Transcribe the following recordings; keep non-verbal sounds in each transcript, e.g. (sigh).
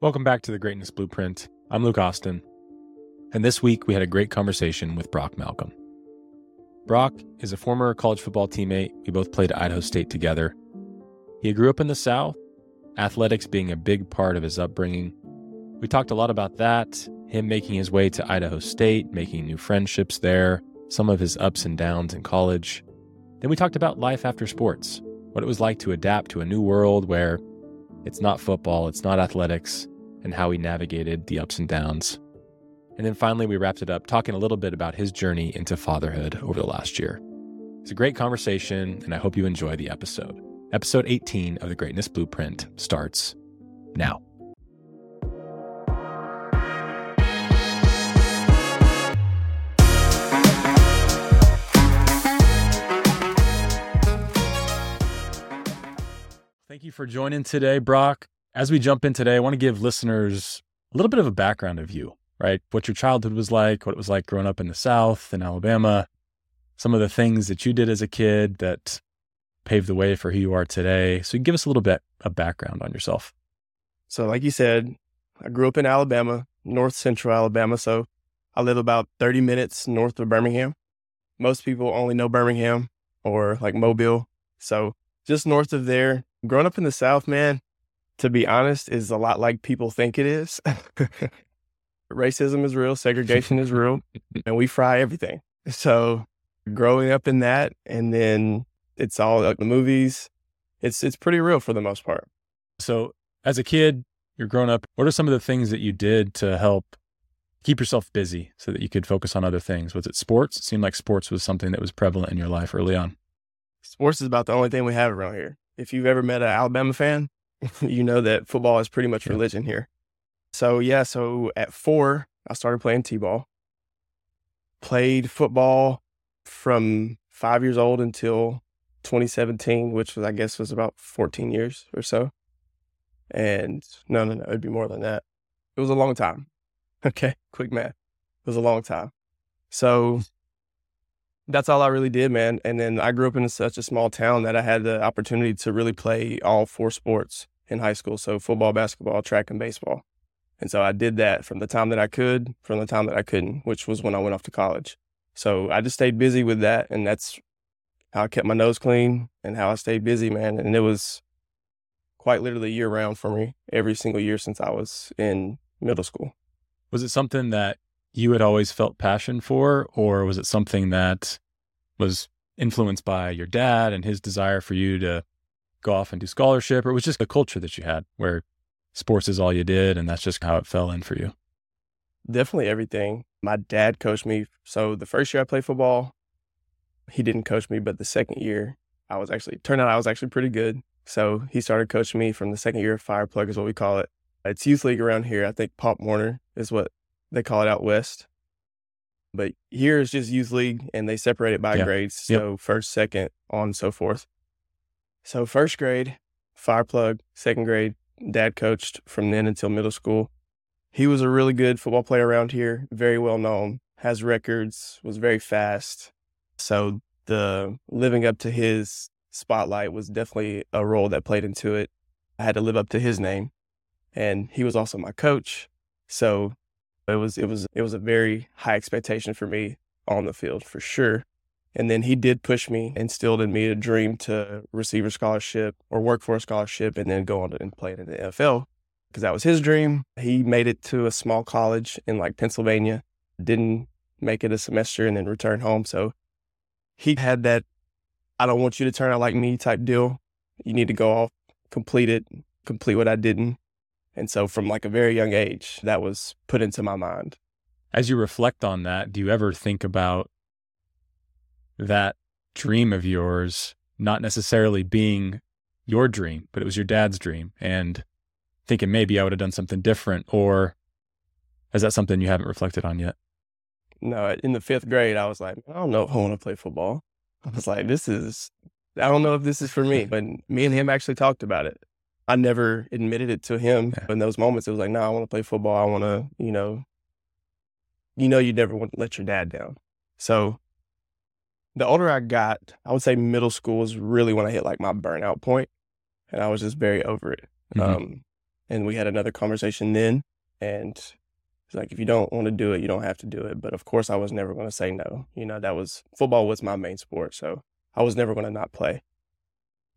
Welcome back to the Greatness Blueprint. I'm Luke Austin, and this week we had a great conversation with Broc Malcom. Broc is a former college football teammate. We both played at Idaho State together. He grew up in the South, athletics being a big part of his upbringing. We talked a lot about that, him making his way to Idaho State, making new friendships there, some of his ups and downs in college. Then we talked about life after sports, what it was like to adapt to a new world where it's not football, it's not athletics, and how he navigated the ups and downs. And then finally, we wrapped it up talking a little bit about his journey into fatherhood over the last year. It's a great conversation, and I hope you enjoy the episode. Episode 18 of the Greatness Blueprint starts now. Thank you for joining today, Broc. As we jump in today, I want to give listeners a little bit of a background of you right? What your childhood was like, what it was like growing up in the South in Alabama, some of the things that you did as a kid that paved the way for who you are today. So, give us a little bit of background on yourself. So, like you said, I grew up in Alabama, north central Alabama. So, I live about 30 minutes north of Birmingham. Most people only know Birmingham or like Mobile. So, just north of there, growing up in the South, man, to be honest, is a lot like people think it is. (laughs) racism is real, segregation is real, and we fry everything. So growing up in that, and then it's all like the movies. It's it's pretty real for the most part. So as a kid, you're growing up. What are some of the things that you did to help keep yourself busy so that you could focus on other things? Was it sports? It seemed like sports was something that was prevalent in your life early on. Sports is about the only thing we have around here. If you've ever met an Alabama fan, (laughs) you know that football is pretty much religion here. So yeah, so at four, I started playing t-ball. Played football from five years old until 2017, which was I guess was about 14 years or so. And no, no, no, it'd be more than that. It was a long time. (laughs) Okay, quick math. It was a long time. So that's all I really did, man. And then I grew up in such a small town that I had the opportunity to really play all four sports in high school. So football, basketball, track, and baseball. And so I did that from the time that I could, from the time that I couldn't, which was when I went off to college. So I just stayed busy with that. And that's how I kept my nose clean and how I stayed busy, man. And it was quite literally year round for me every single year since I was in middle school. Was it something that you had always felt passion for, or was it something that was influenced by your dad and his desire for you to go off and do scholarship, or was just a culture that you had where sports is all you did and that's just how it fell in for you? Definitely everything. My dad coached me. So the first year I played football, he didn't coach me, but the second year I was actually turned out I was actually pretty good. So he started coaching me from the second year of fire plug is what we call it. It's youth league around here. I think Pop Warner is what they call it out west. But here is just youth league and they separate it by yeah. grades. So yep. first, second, on and so forth. So first grade, fire plug, second grade, dad coached from then until middle school. He was a really good football player around here, very well known, has records, was very fast. So the living up to his spotlight was definitely a role that played into it. I had to live up to his name. And he was also my coach. So it was it was it was a very high expectation for me on the field for sure. And then he did push me, instilled in me a dream to receive a scholarship or work for a scholarship and then go on and play in the NFL because that was his dream. He made it to a small college in like Pennsylvania, didn't make it a semester and then return home. So he had that, I don't want you to turn out like me type deal. You need to go off, complete it, complete what I didn't. And so from like a very young age, that was put into my mind. As you reflect on that, do you ever think about that dream of yours not necessarily being your dream, but it was your dad's dream and thinking maybe I would have done something different or is that something you haven't reflected on yet? No, in the fifth grade, I was like, I don't know if I want to play football. I was like, this is, I don't know if this is for me. (laughs) But me and him actually talked about it. I never admitted it to him yeah. in those moments. It was like, no, I want to play football. I want to, you know, you know, you never want to let your dad down. So the older I got, I would say middle school was really when I hit like my burnout point, and I was just very over it. Mm-hmm. Um, And we had another conversation then. And it's like, if you don't want to do it, you don't have to do it. But of course, I was never going to say no. You know, that was football was my main sport. So I was never going to not play.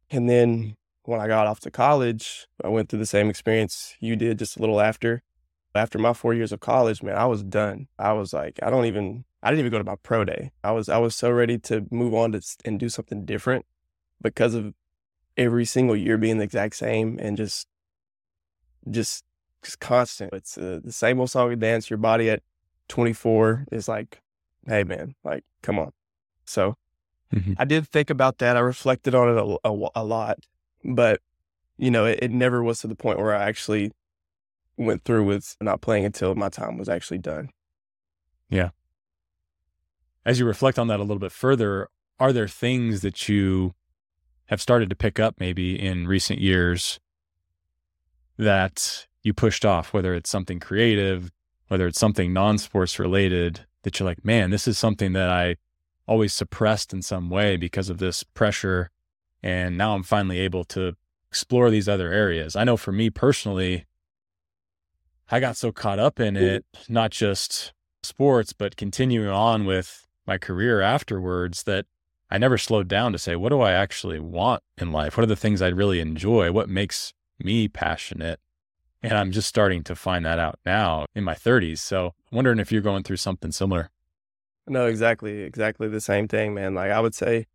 And then when I got off to college, I went through the same experience you did just a little after. After my four years of college, man, I was done. I was like, I don't even, I didn't even go to my pro day. I was, I was so ready to move on to and do something different because of every single year being the exact same and just, just just constant. It's uh, the same old song and dance. Your body at 24 is like, hey man, like come on. So mm-hmm. I did think about that. I reflected on it a, a, a lot, but you know, it, it, never was to the point where I actually went through with not playing until my time was actually done. Yeah. As you reflect on that a little bit further, are there things that you have started to pick up maybe in recent years that you pushed off, whether it's something creative, whether it's something non sports related, that you're like, man, this is something that I always suppressed in some way because of this pressure. And now I'm finally able to explore these other areas. I know for me personally, I got so caught up in mm-hmm. it, not just sports, but continuing on with my career afterwards that I never slowed down to say, what do I actually want in life? What are the things I really enjoy? What makes me passionate? And I'm just starting to find that out now in my 30s. So I'm wondering if you're going through something similar. No, exactly. Exactly the same thing, man. Like I would say,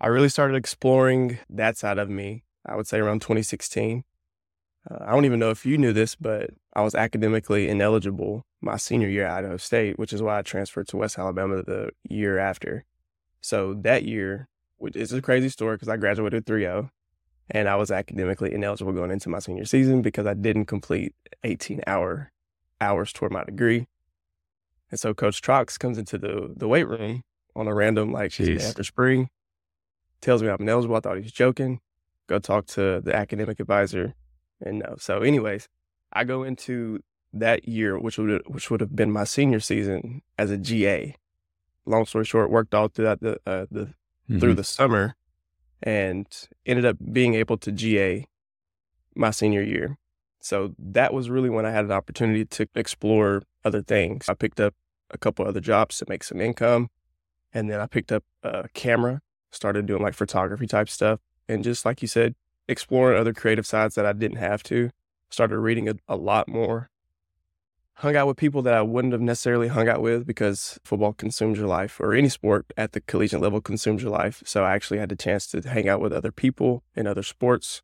I really started exploring that side of me, I would say around 2016. Uh, I don't even know if you knew this, but I was academically ineligible my senior year at Idaho State, which is why I transferred to West Alabama the year after. So that year, which is a crazy story because I graduated 3 0 and I was academically ineligible going into my senior season because I didn't complete 18 hour hours toward my degree. And so Coach Trox comes into the the weight room on a random like after spring, tells me I'm ineligible. I thought he was joking. Go talk to the academic advisor, and no. So, anyways, I go into that year, which would which would have been my senior season as a GA. Long story short, worked all throughout the uh, the mm-hmm. through the summer and ended up being able to GA my senior year. So that was really when I had an opportunity to explore other things. I picked up a couple other jobs to make some income. And then I picked up a camera, started doing like photography type stuff. And just like you said, exploring other creative sides that I didn't have to. Started reading a, a lot more hung out with people that I wouldn't have necessarily hung out with because football consumes your life or any sport at the collegiate level consumes your life. So I actually had the chance to hang out with other people in other sports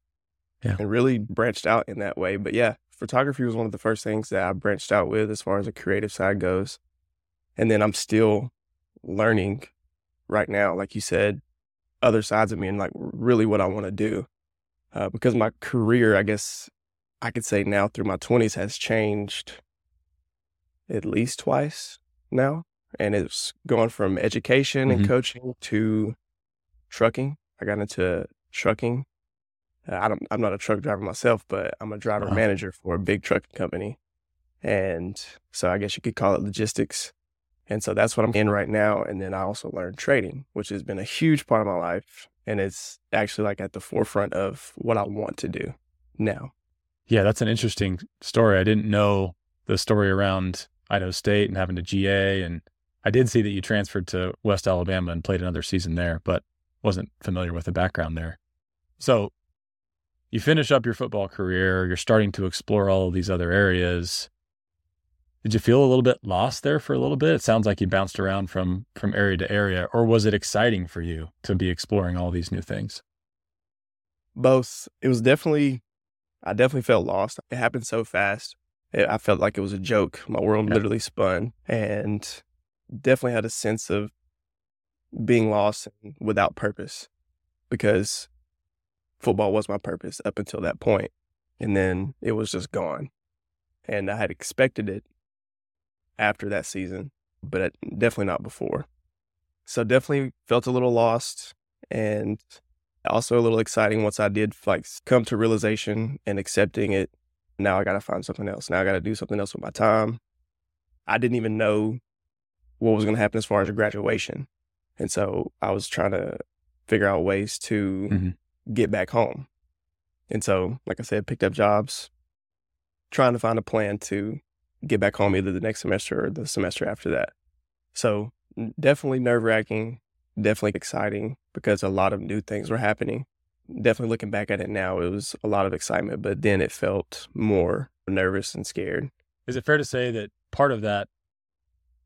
yeah. and really branched out in that way. But yeah, photography was one of the first things that I branched out with as far as the creative side goes. And then I'm still learning right now, like you said, other sides of me and like really what I want to do. Uh, because my career, I guess I could say now through my 20s has changed at least twice now. And it's gone from education mm-hmm. and coaching to trucking. I got into trucking. Uh, I don't, I'm not a truck driver myself, but I'm a driver uh-huh. manager for a big trucking company. And so I guess you could call it logistics. And so that's what I'm in right now. And then I also learned trading, which has been a huge part of my life. And it's actually like at the forefront of what I want to do now. Yeah, that's an interesting story. I didn't know the story around Idaho State and having to GA. And I did see that you transferred to West Alabama and played another season there, but wasn't familiar with the background there. So you finish up your football career, you're starting to explore all of these other areas. Did you feel a little bit lost there for a little bit? It sounds like you bounced around from from area to area, or was it exciting for you to be exploring all these new things? Both. It was definitely I definitely felt lost. It happened so fast. I felt like it was a joke. My world yeah. literally spun and definitely had a sense of being lost and without purpose because football was my purpose up until that point. And then it was just gone. And I had expected it after that season, but definitely not before. So definitely felt a little lost and also a little exciting once I did like come to realization and accepting it now I got to find something else. Now I got to do something else with my time. I didn't even know what was going to happen as far as graduation. And so I was trying to figure out ways to mm-hmm. get back home. And so, like I said, picked up jobs, trying to find a plan to get back home either the next semester or the semester after that. So definitely nerve wracking, definitely exciting because a lot of new things were happening. Definitely looking back at it now, it was a lot of excitement, but then it felt more nervous and scared. Is it fair to say that part of that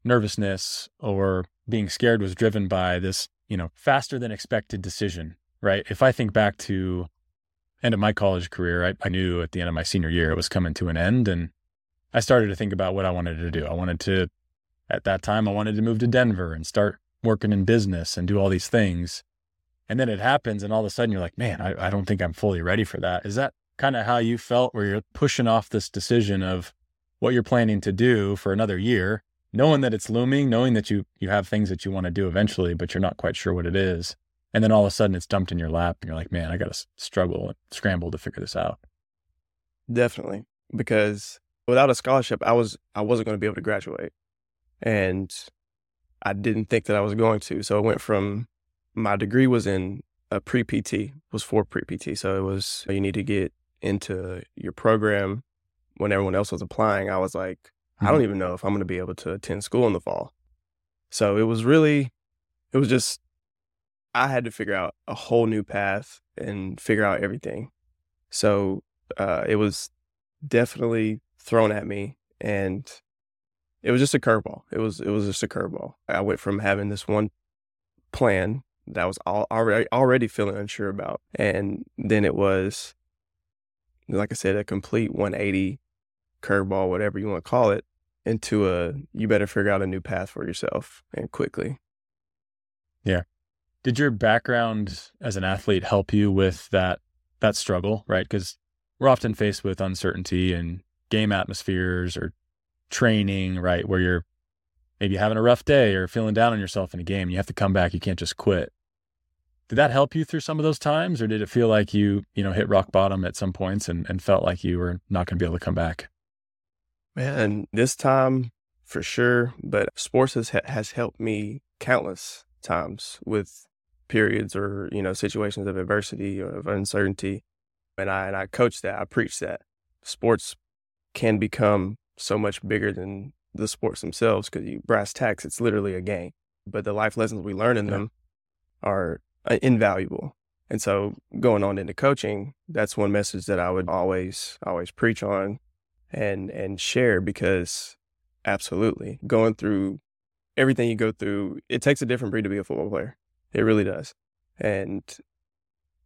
nervousness or being scared was driven by this, you know, faster than expected decision, right? If I think back to end of my college career, I, I knew at the end of my senior year it was coming to an end and I started to think about what I wanted to do. I wanted to at that time I wanted to move to Denver and start working in business and do all these things. And then it happens and all of a sudden you're like, man, I, I don't think I'm fully ready for that. Is that kind of how you felt where you're pushing off this decision of what you're planning to do for another year knowing that it's looming, knowing that you you have things that you want to do eventually, but you're not quite sure what it is. And then all of a sudden it's dumped in your lap and you're like, man, I got to struggle and scramble to figure this out. Definitely. Because without a scholarship, I was I wasn't going to be able to graduate. And I didn't think that I was going to. So it went from my degree was in a pre PT, was for pre PT. So it was you need to get into your program when everyone else was applying. I was like, I don't mm-hmm. even know if I'm going to be able to attend school in the fall. So it was really, it was just, I had to figure out a whole new path and figure out everything. So uh, it was definitely thrown at me and it was just a curveball. It was, it was just a curveball. I went from having this one plan that was all, already, already feeling unsure about. And then it was, like I said, a complete 180 curveball, whatever you want to call it, into a you better figure out a new path for yourself and quickly. Yeah. Did your background as an athlete help you with that that struggle, right? Because we're often faced with uncertainty and game atmospheres or training, right? Where you're maybe having a rough day or feeling down on yourself in a game. You have to come back. You can't just quit. Did that help you through some of those times, or did it feel like you, you know, hit rock bottom at some points and, and felt like you were not going to be able to come back? Man, this time for sure, but sports has has helped me countless times with periods or you know situations of adversity or of uncertainty, and I and I coach that. I preach that sports can become so much bigger than the sports themselves because you brass tacks. It's literally a game, but the life lessons we learn in yeah. them are uh, invaluable. And so going on into coaching, that's one message that I would always always preach on and and share because absolutely going through everything you go through it takes a different breed to be a football player it really does and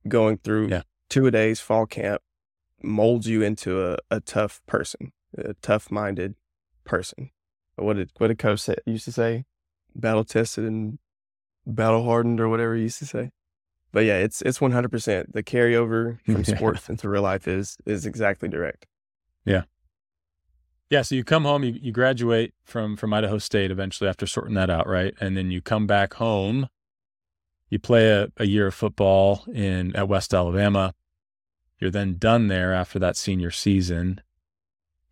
going through yeah. two a days fall camp molds you into a, a tough person a tough minded person. What did what did coach say, used to say? Battle tested and battle hardened or whatever he used to say. But yeah it's it's 100% the carryover from (laughs) sports into real life is is exactly direct. Yeah. Yeah, so you come home, you, you graduate from from Idaho State eventually after sorting that out, right? And then you come back home. You play a, a year of football in at West Alabama. You're then done there after that senior season.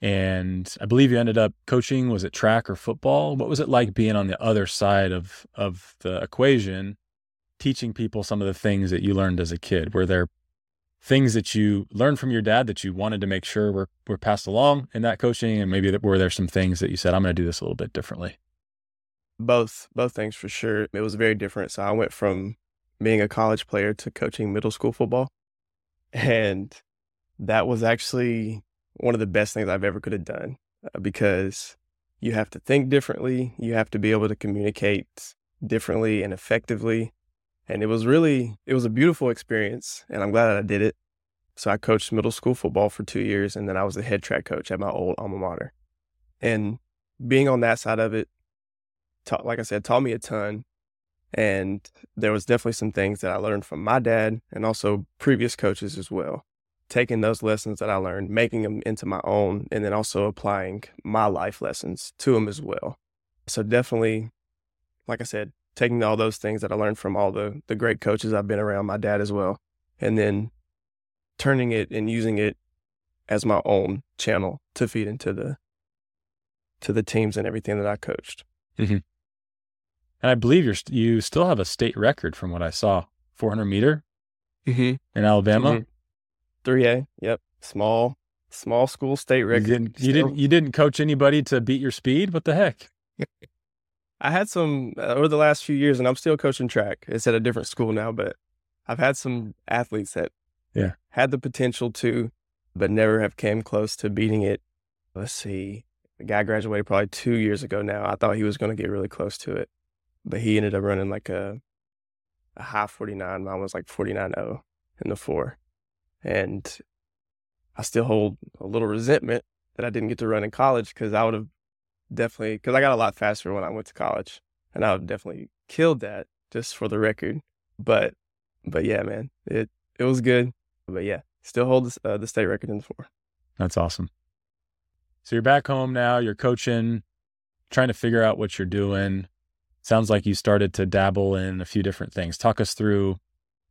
And I believe you ended up coaching, was it track or football? What was it like being on the other side of of the equation, teaching people some of the things that you learned as a kid? Were there things that you learned from your dad that you wanted to make sure were, were passed along in that coaching? And maybe that, were there some things that you said, I'm going to do this a little bit differently? Both, both things for sure. It was very different. So I went from being a college player to coaching middle school football. And that was actually one of the best things I've ever could have done uh, because you have to think differently. You have to be able to communicate differently and effectively. And it was really, it was a beautiful experience. And I'm glad that I did it. So I coached middle school football for two years. And then I was the head track coach at my old alma mater. And being on that side of it, taught, like I said, taught me a ton. And there was definitely some things that I learned from my dad and also previous coaches as well. Taking those lessons that I learned, making them into my own, and then also applying my life lessons to them as well. So definitely, like I said, taking all those things that I learned from all the the great coaches I've been around, my dad as well, and then turning it and using it as my own channel to feed into the to the teams and everything that I coached. Mm-hmm. And I believe you're you still have a state record from what I saw, 400 meter mm-hmm. in Alabama. 3A, mm-hmm. yep, small Small school state record. You didn't, you didn't, you didn't coach anybody to beat your speed. What the heck? (laughs) I had some uh, over the last few years, and I'm still coaching track. It's at a different school now, but I've had some athletes that yeah had the potential to, but never have came close to beating it. Let's see, the guy graduated probably two years ago now. I thought he was going to get really close to it, but he ended up running like a a high 49. Mine was like 49.0 in the four, and I still hold a little resentment that I didn't get to run in college because I would have definitely because I got a lot faster when I went to college, and I would definitely killed that just for the record. But but yeah, man, it it was good. But yeah, still hold uh, the state record in the four. That's awesome. So you're back home now. You're coaching, trying to figure out what you're doing. Sounds like you started to dabble in a few different things. Talk us through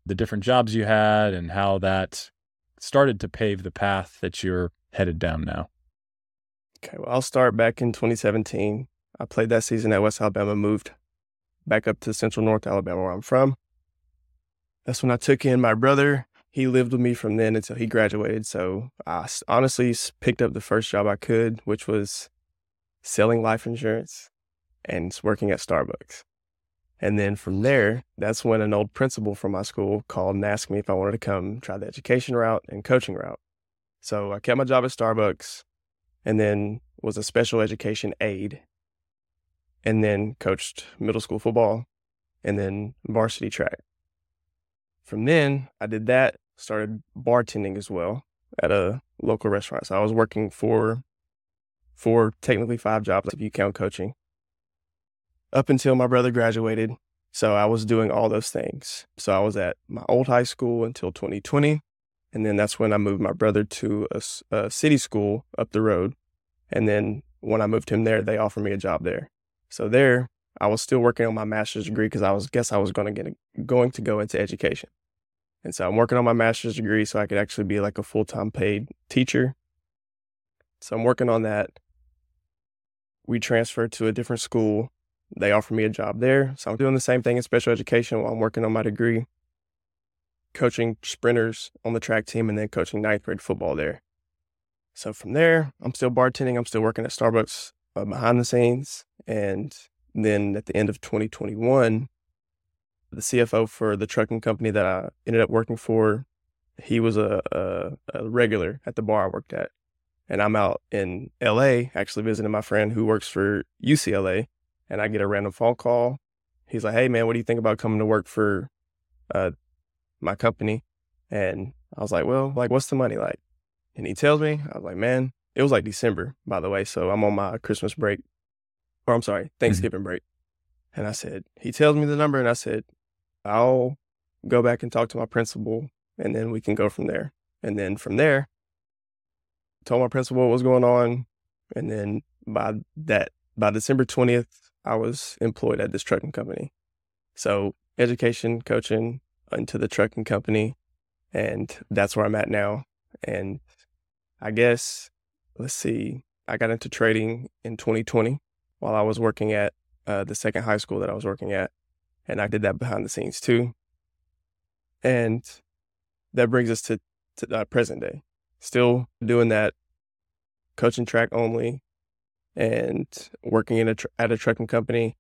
the different jobs you had and how that started to pave the path that you're headed down now. Okay, well, I'll start back in 2017. I played that season at West Alabama, moved back up to Central North Alabama, where I'm from. That's when I took in my brother. He lived with me from then until he graduated. So I honestly picked up the first job I could, which was selling life insurance and working at Starbucks. And then from there, that's when an old principal from my school called and asked me if I wanted to come try the education route and coaching route. So I kept my job at Starbucks and then was a special education aide and then coached middle school football and then varsity track. From then, I did that, started bartending as well at a local restaurant. So I was working for for technically five jobs if you count coaching. Up until my brother graduated, so I was doing all those things. So I was at my old high school until 2020, and then that's when I moved my brother to a, a city school up the road. And then when I moved him there, they offered me a job there. So there, I was still working on my master's degree because I was guess I was going to get going to go into education. And so I'm working on my master's degree so I could actually be like a full time paid teacher. So I'm working on that. We transferred to a different school. They offered me a job there. So I'm doing the same thing in special education while I'm working on my degree, coaching sprinters on the track team and then coaching ninth grade football there. So from there, I'm still bartending. I'm still working at Starbucks uh, behind the scenes. And then at the end of 2021, the CFO for the trucking company that I ended up working for, he was a, a, a regular at the bar I worked at. And I'm out in LA actually visiting my friend who works for UCLA. And I get a random phone call. He's like, hey, man, what do you think about coming to work for uh, my company? And I was like, well, like, what's the money like? And he tells me, I was like, man, it was like December, by the way. So I'm on my Christmas break, or I'm sorry, mm-hmm. Thanksgiving mm-hmm. break. And I said, he tells me the number, and I said, I'll go back and talk to my principal and then we can go from there. And then from there, told my principal what was going on. And then by that, by December 20th, I was employed at this trucking company. So education, coaching into the trucking company. And that's where I'm at now. And I guess, let's see, I got into trading in 2020 while I was working at uh, the second high school that I was working at and I did that behind the scenes too. And that brings us to, to uh, present day. Still doing that, coaching track only, and working in a tr- at a trucking company,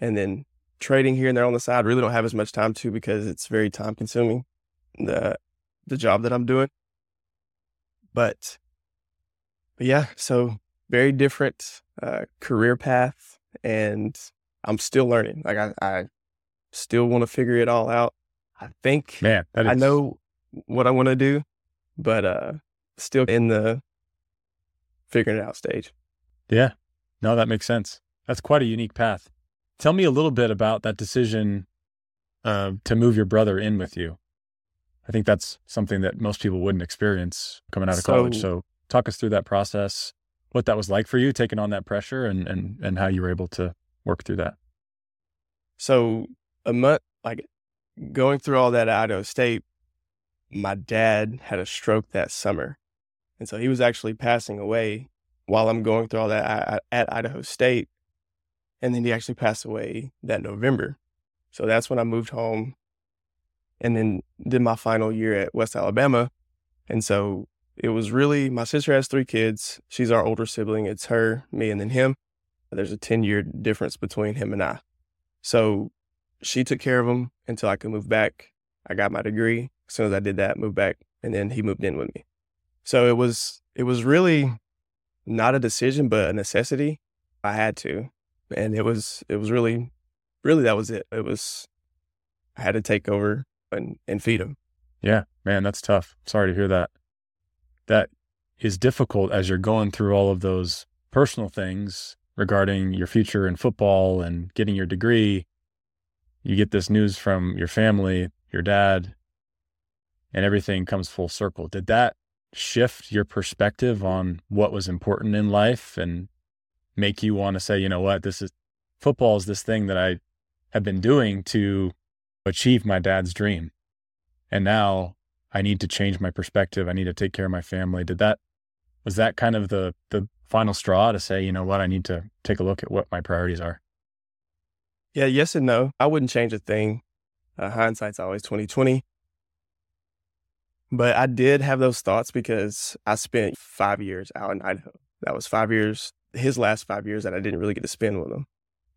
and then trading here and there on the side. Really don't have as much time to because it's very time consuming. The the job that I'm doing, but but yeah, so very different uh, career path, and I'm still learning. Like I, I still want to figure it all out. I think man, I know what I want to do, but uh still in the figuring it out stage. Yeah. No, that makes sense. That's quite a unique path. Tell me a little bit about that decision uh, to move your brother in with you. I think that's something that most people wouldn't experience coming out of so, college. So talk us through that process, what that was like for you, taking on that pressure and and and how you were able to work through that. So a month, like going through all that at Idaho State, my dad had a stroke that summer. And so he was actually passing away while I'm going through all that at Idaho State. And then he actually passed away that November. So that's when I moved home and then did my final year at West Alabama. And so it was really my sister has three kids. She's our older sibling. It's her, me, and then him. There's a 10 year difference between him and I. So she took care of him until I could move back. I got my degree. As soon as I did that, moved back, and then he moved in with me. So it was it was really not a decision, but a necessity. I had to, and it was it was really, really that was it. It was I had to take over and and feed him. Yeah, man, that's tough. Sorry to hear that. That is difficult as you're going through all of those personal things regarding your future in football and getting your degree. You get this news from your family, your dad, and everything comes full circle. Did that shift your perspective on what was important in life and make you want to say, you know what, this is football is this thing that I have been doing to achieve my dad's dream. And now I need to change my perspective. I need to take care of my family. Did that was that kind of the the final straw to say, you know what, I need to take a look at what my priorities are? Yeah, yes and no. I wouldn't change a thing. Uh, hindsight's always twenty twenty. But I did have those thoughts because I spent five years out in Idaho. That was five years, his last five years that I didn't really get to spend with him.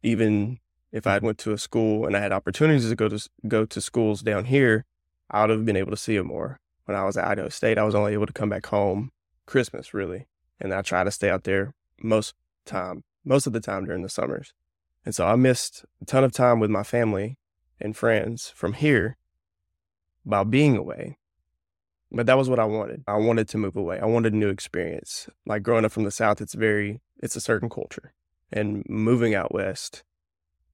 Even if I went to a school and I had opportunities to go to go to schools down here, I would have been able to see him more. When I was at Idaho State, I was only able to come back home Christmas, really, and I try to stay out there most time, most of the time during the summers. And so I missed a ton of time with my family and friends from here by being away. But that was what I wanted. I wanted to move away. I wanted a new experience. Like growing up from the South, it's very, it's a certain culture. And moving out West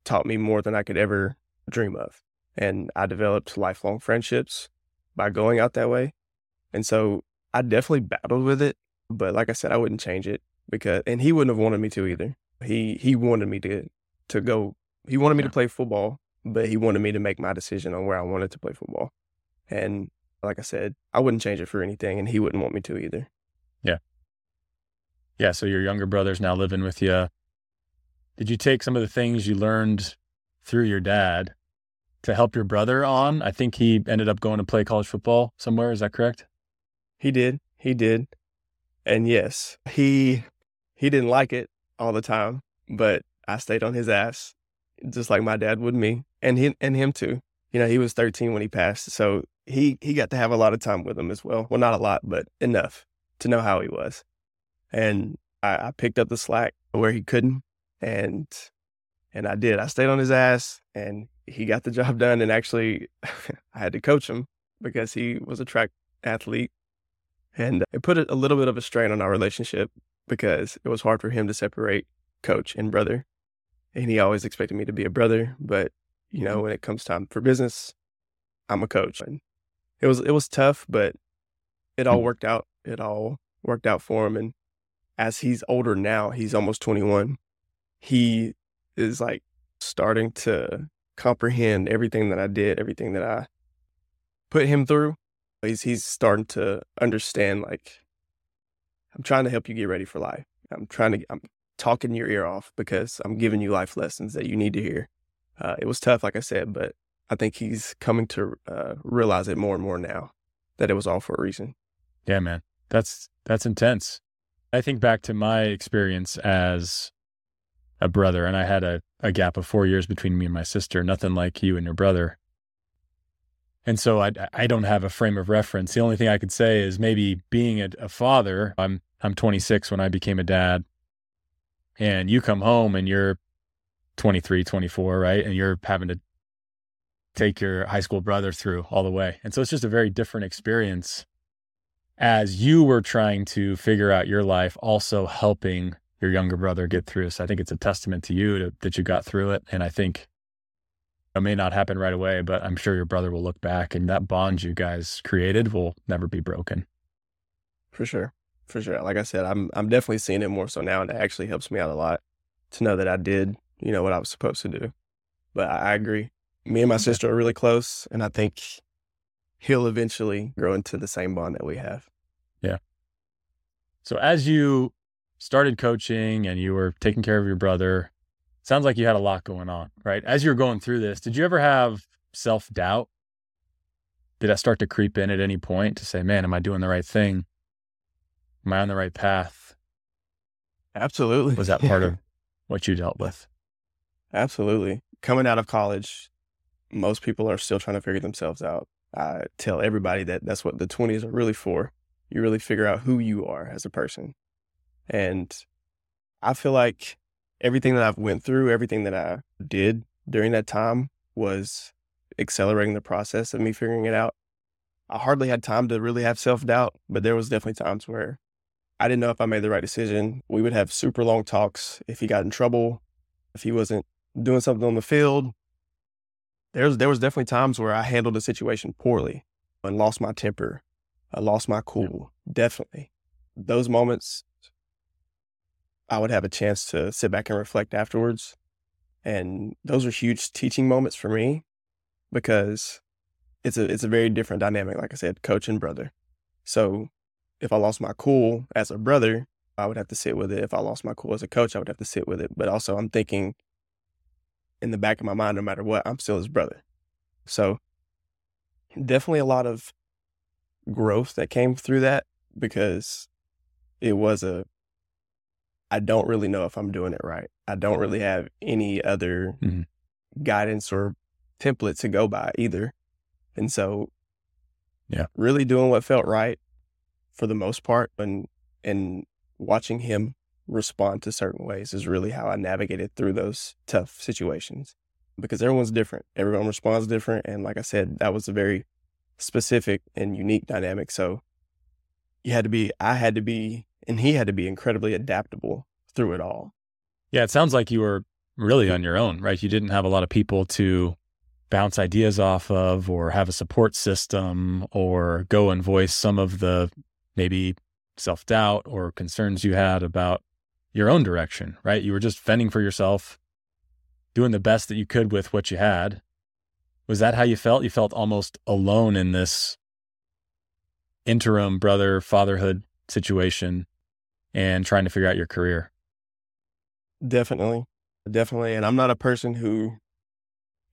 taught me more than I could ever dream of. And I developed lifelong friendships by going out that way. And so I definitely battled with it. But like I said, I wouldn't change it because, and he wouldn't have wanted me to either. He, he wanted me to, to go, he wanted me yeah. to play football, but he wanted me to make my decision on where I wanted to play football. And like I said, I wouldn't change it for anything, and he wouldn't want me to either. Yeah. Yeah. So your younger brother's now living with you. Did you take some of the things you learned through your dad to help your brother on? I think he ended up going to play college football somewhere. Is that correct? He did. He did. And yes, he he didn't like it all the time, but I stayed on his ass just like my dad would me and he and him too. You know, he was 13 when he passed, so he he got to have a lot of time with him as well. Well, not a lot, but enough to know how he was. And I, I picked up the slack where he couldn't, and and I did. I stayed on his ass, and he got the (laughs) job done. And actually, (laughs) I had to coach him because he was a track athlete, and it put a little bit of a strain on our relationship because it was hard for him to separate coach and brother. And he always expected me to be a brother, but you know, when it comes time for business, I'm a coach. And it was it was tough, but it all mm. worked out. It all worked out for him. And as he's older now, he's almost 21. He is like starting to comprehend everything that I did, everything that I put him through. He's he's starting to understand like I'm trying to help you get ready for life. I'm trying to I'm talking your ear off because I'm giving you life lessons that you need to hear. Uh, it was tough, like I said, but I think he's coming to uh, realize it more and more now that it was all for a reason. Yeah, man, that's that's intense. I think back to my experience as a brother, and I had a, a gap of four years between me and my sister, nothing like you and your brother. And so I I don't have a frame of reference. The only thing I could say is maybe being a, a father. I'm I'm 26 when I became a dad, and you come home and you're 23, 24, right? And you're having to take your high school brother through all the way. And so it's just a very different experience as you were trying to figure out your life, also helping your younger brother get through. So I think it's a testament to you to, that you got through it. And I think it may not happen right away, but I'm sure your brother will look back and that bond you guys created will never be broken. For sure. For sure. Like I said, I'm I'm definitely seeing it more so now and it actually helps me out a lot to know that I did, you know, what I was supposed to do. But I, I agree me and my sister are really close, and I think he'll eventually grow into the same bond that we have. Yeah. So as you started coaching and you were taking care of your brother, sounds like you had a lot going on, right? As you were going through this, did you ever have self doubt? Did that start to creep in at any point to say, man, am I doing the right thing? Am I on the right path? Absolutely. Was that part of (laughs) what you dealt with? Absolutely. Coming out of college, most people are still trying to figure themselves out. I tell everybody that that's what the 20s are really for. You really figure out who you are as a person. And I feel like everything that I've went through, everything that I did during that time was accelerating the process of me figuring it out. I hardly had time to really have self-doubt, but there was definitely times where I didn't know if I made the right decision. We would have super long talks if he got in trouble, if he wasn't doing something on the field. There was, there was definitely times where I handled the situation poorly and lost my temper. I lost my cool. Definitely. Those moments I would have a chance to sit back and reflect afterwards. And those are huge teaching moments for me because it's a it's a very different dynamic, like I said, coach and brother. So if I lost my cool as a brother, I would have to sit with it. If I lost my cool as a coach, I would have to sit with it. But also I'm thinking in the back of my mind, no matter what, I'm still his brother. So definitely a lot of growth that came through that because it was a I don't really know if I'm doing it right. I don't really have any other mm-hmm. guidance or template to go by either. And so, yeah, really doing what felt right for the most part and, and watching him respond to certain ways is really how I navigated through those tough situations because everyone's different. Everyone responds different. And like I said, that was a very specific and unique dynamic. So you had to be, I had to be and he had to be incredibly adaptable through it all. Yeah, it sounds like you were really on your own, right? You didn't have a lot of people to bounce ideas off of or have a support system or go and voice some of the maybe self doubt or concerns you had about your own direction, right? You were just fending for yourself, doing the best that you could with what you had. Was that how you felt? You felt almost alone in this interim brother fatherhood situation and trying to figure out your career. Definitely. Definitely. And I'm not a person who,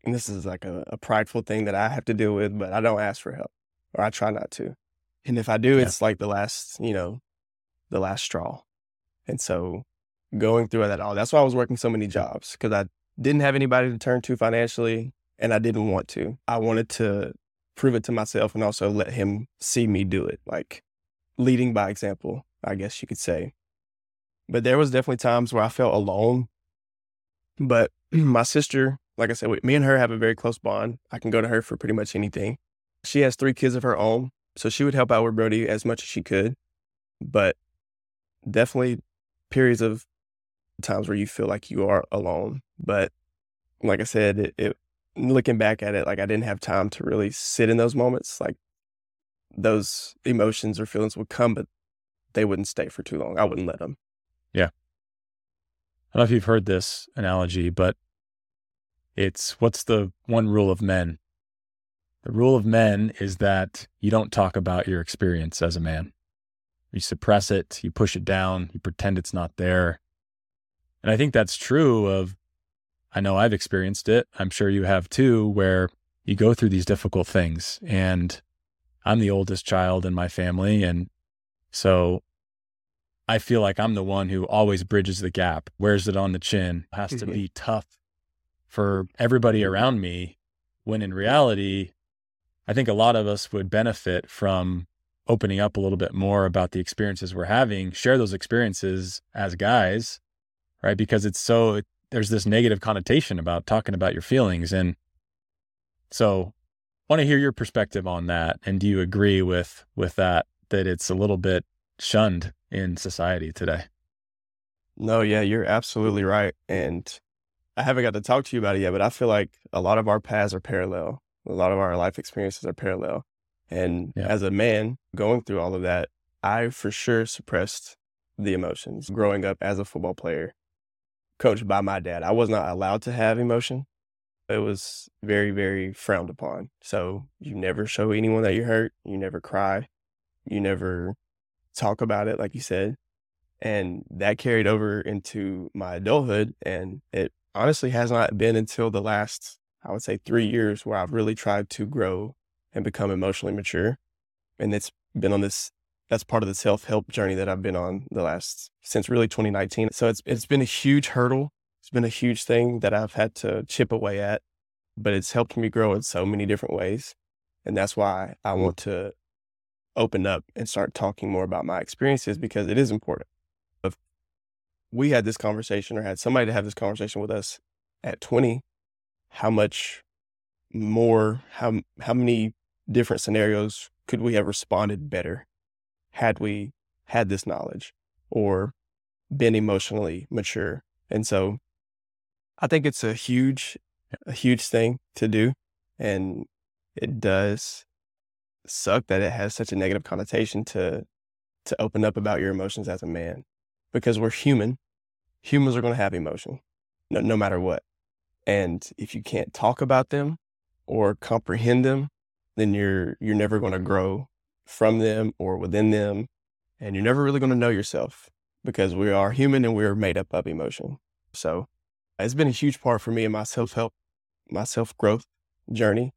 and this is like a, a, prideful thing that I have to deal with, but I don't ask for help or I try not to. And if I do, yeah. it's like the last, you know, the last straw. And so going through it at all, that's why I was working so many jobs because I didn't have anybody to turn to financially and I didn't want to. I wanted to prove it to myself and also let him see me do it, like leading by example. I guess you could say. But there was definitely times where I felt alone. But (clears throat) my sister, like I said, me and her have a very close bond. I can go to her for pretty much anything. She has three kids of her own, so she would help out with Brody as much as she could. But definitely periods of times where you feel like you are alone. But like I said, it, it looking back at it, like I didn't have time to really sit in those moments. Like those emotions or feelings would come, but they wouldn't stay for too long. I wouldn't let them. Yeah. I don't know if you've heard this analogy, but it's what's the one rule of men? The rule of men is that you don't talk about your experience as a man. You suppress it, you push it down, you pretend it's not there. And I think that's true of, I know I've experienced it. I'm sure you have too, where you go through these difficult things. And I'm the oldest child in my family. And so I feel like I'm the one who always bridges the gap, wears it on the chin, has to mm-hmm. (laughs) be tough for everybody around me. When in reality, I think a lot of us would benefit from opening up a little bit more about the experiences we're having, share those experiences as guys, right? Because it's so, there's this negative connotation about talking about your feelings. And so I want to hear your perspective on that. And do you agree with, with that? that it's a little bit shunned in society today. No, yeah, you're absolutely right. And I haven't got to talk to you about it yet, but I feel like a lot of our paths are parallel. A lot of our life experiences are parallel. And yeah. as a man going through all of that, I for sure suppressed the emotions growing up as a football player, coached by my dad. I was not allowed to have emotion. It was very, very frowned upon. So you never show anyone that you're hurt. You never cry you never talk about it, like you said. And that carried over into my adulthood. And it honestly has not been until the last, I would say, three years where I've really tried to grow and become emotionally mature. And it's been on this that's part of the self help journey that I've been on the last since really 2019. So it's it's been a huge hurdle. It's been a huge thing that I've had to chip away at, but it's helped me grow in so many different ways. And that's why I want to open up and start talking more about my experiences because it is important. If we had this conversation or had somebody to have this conversation with us at 20, how much more, how, how many different scenarios could we have responded better had we had this knowledge or been emotionally mature? And so I think it's a huge, a huge thing to do. And it does suck that it has such a negative connotation to to open up about your emotions as a man because we're human. Humans are going to have emotion no, no matter what. And if you can't talk about them or comprehend them, then you're you're never going to grow from them or within them and you're never really going to know yourself because we are human and we're made up of emotion. So it's been a huge part for me in my self-help, my self-growth journey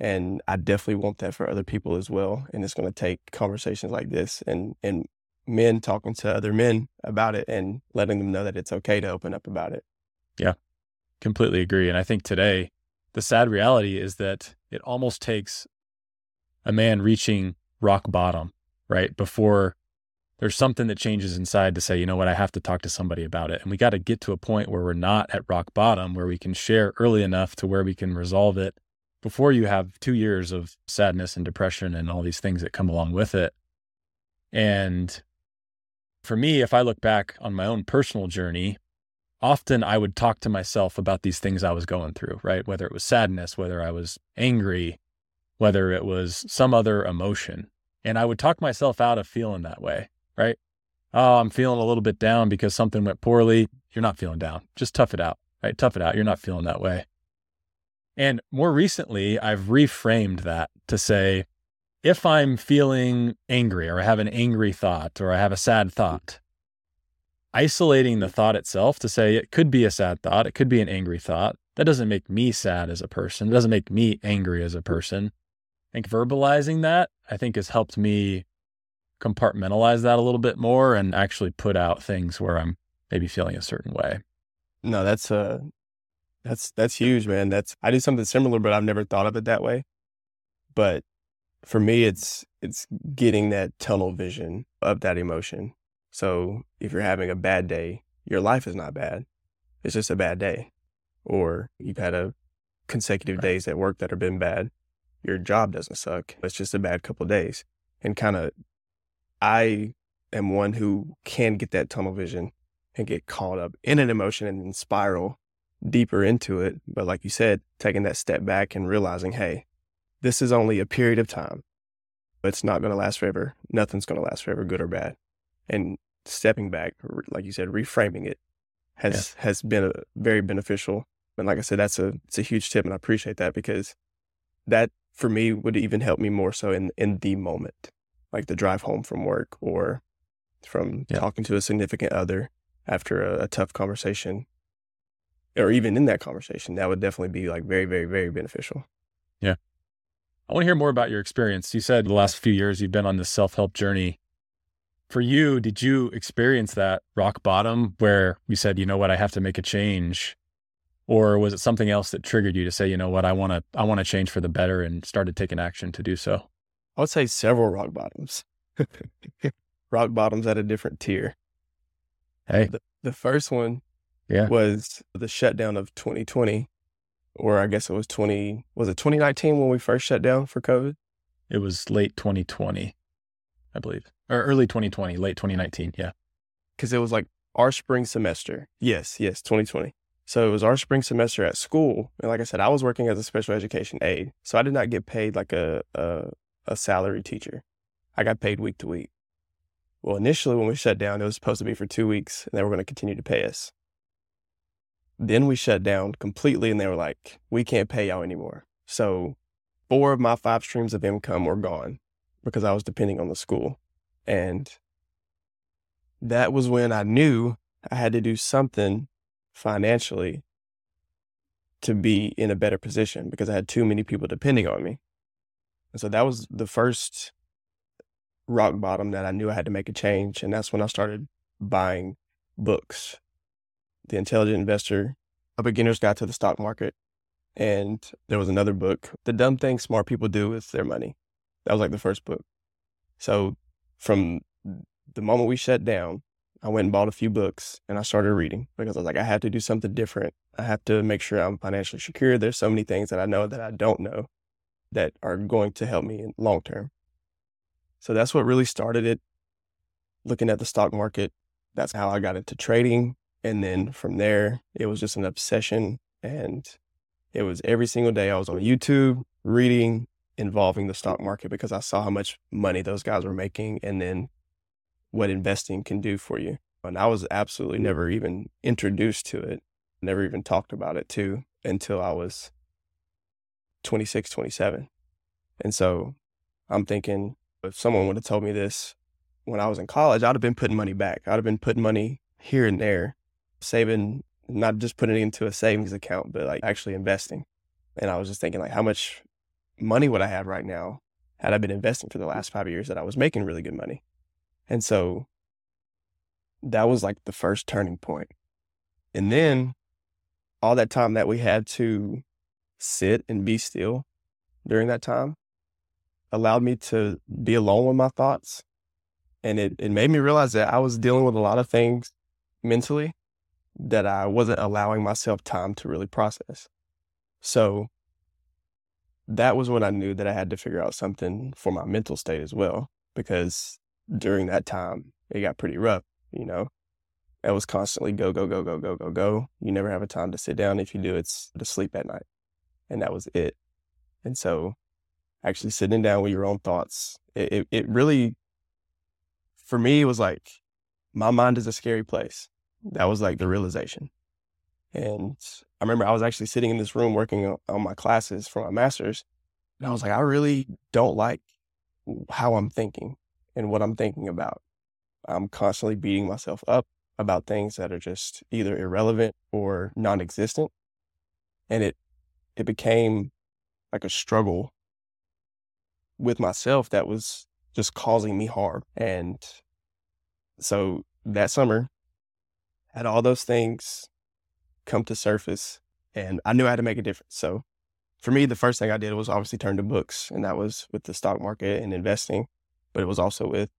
and I definitely want that for other people as well. And it's going to take conversations like this and, and men talking to other men about it and letting them know that it's okay to open up about it. Yeah, completely agree. And I think today, the sad reality is that it almost takes a man reaching rock bottom, right? Before there's something that changes inside to say, you know what, I have to talk to somebody about it. And we got to get to a point where we're not at rock bottom, where we can share early enough to where we can resolve it before you have two years of sadness and depression and all these things that come along with it. And for me, if I look back on my own personal journey, often I would talk to myself about these things I was going through, right? Whether it was sadness, whether I was angry, whether it was some other emotion. And I would talk myself out of feeling that way, right? Oh, I'm feeling a little bit down because something went poorly. You're not feeling down. Just tough it out, right? Tough it out. You're not feeling that way. And more recently, I've reframed that to say, if I'm feeling angry or I have an angry thought or I have a sad thought, isolating the thought itself to say it could be a sad thought, it could be an angry thought, that doesn't make me sad as a person. It doesn't make me angry as a person. I think verbalizing that, I think, has helped me compartmentalize that a little bit more and actually put out things where I'm maybe feeling a certain way. No, that's a that's that's huge, man. That's I do something similar, but I've never thought of it that way. But for me, it's it's getting that tunnel vision of that emotion. So if you're having a bad day, your life is not bad. It's just a bad day. Or you've had a consecutive right. days at work that have been bad. Your job doesn't suck. It's just a bad couple days. And kind of I am one who can get that tunnel vision and get caught up in an emotion and spiral deeper into it. But like you said, taking that step back and realizing, hey, this is only a period of time. It's not going to last forever. Nothing's going to last forever, good or bad. And stepping back, like you said, reframing it has yeah. has been a, very beneficial. And like I said, that's a it's a huge tip, and I appreciate that because that for me would even help me more so in in the moment, like the drive home from work or from yeah. talking to a significant other after a, a tough conversation or even in that conversation, that would definitely be like very, very, very beneficial. Yeah. I want to hear more about your experience. You said the last few years you've been on this self help journey. For you, did you experience that rock bottom where you said, you know what, I have to make a change? Or was it something else that triggered you to say, you know what, I want to, I want to change for the better and started taking action to do so? I would say several rock bottoms. (laughs) rock bottoms at a different tier. Hey. The, the first one yeah. was the shutdown of 2020, or I guess it was 20, was it 2019 when we first shut down for COVID? It was late 2020, I believe, or early 2020, late 2019. Yeah. Cause it was like our spring semester. Yes, yes, 2020. So it was our spring semester at school. And like I said, I was working as a special education aide. So I did not get paid like a, a, a salary teacher. I got paid week to week. Well, initially when we shut down, it was supposed to be for two weeks and they were going to continue to pay us. Then we shut down completely and they were like, we can't pay y'all anymore. So four of my five streams of income were gone because I was depending on the school. And that was when I knew I had to do something financially to be in a better position because I had too many people depending on me. And so that was the first rock bottom that I knew I had to make a change. And that's when I started buying books. The Intelligent Investor, A Beginner's Guide to the Stock Market. And there was another book, The Dumb Things Smart People Do with Their Money. That was like the first book. So from the moment we shut down, I went and bought a few books and I started reading because I was like, I have to do something different. I have to make sure I'm financially secure. There's so many things that I know that I don't know that are going to help me in long term. So that's what really started it. Looking at the stock market, that's how I got into trading. And then from there, it was just an obsession. And it was every single day I was on YouTube reading involving the stock market because I saw how much money those guys were making and then what investing can do for you. And I was absolutely mm. never even introduced to it, never even talked about it too until I was 26, 27. And so I'm thinking if someone would have told me this when I was in college, I'd have been putting money back. I'd have been putting money here and there, saving, not just putting it into a savings account, but like actually investing. And I was just thinking like how much money would I have right now had I been investing for the mm. last five years that I was making really good money. And so that was like the first turning point. And then all that time that we had to sit and be still during that time allowed me to be alone with my thoughts. And it, it made me realize that I was dealing with a lot of things mentally that I wasn't allowing myself time to really process. So that was when I knew that I had to figure out something for my mental state as well, because during that time, it got pretty rough, you know. It was constantly go, go, go, go, go, go, go. You never have a time to sit down. If you do, it's to sleep at night. And that was it. And so actually sitting down with your own thoughts, it, it, it really, for me, was like, my mind is a scary place. That was like the realization. And I remember I was actually sitting in this room working on my classes for my master's. And I was like, I really don't like how I'm thinking and what I'm thinking about. I'm constantly beating myself up about things that are just either irrelevant or non existent. And it, it became like a struggle with myself that was just causing me harm. And so that summer, had all those things come to surface and I knew I had to make a difference. So for me, the first thing I did was obviously turn to books and that was with the stock market and investing, but it was also with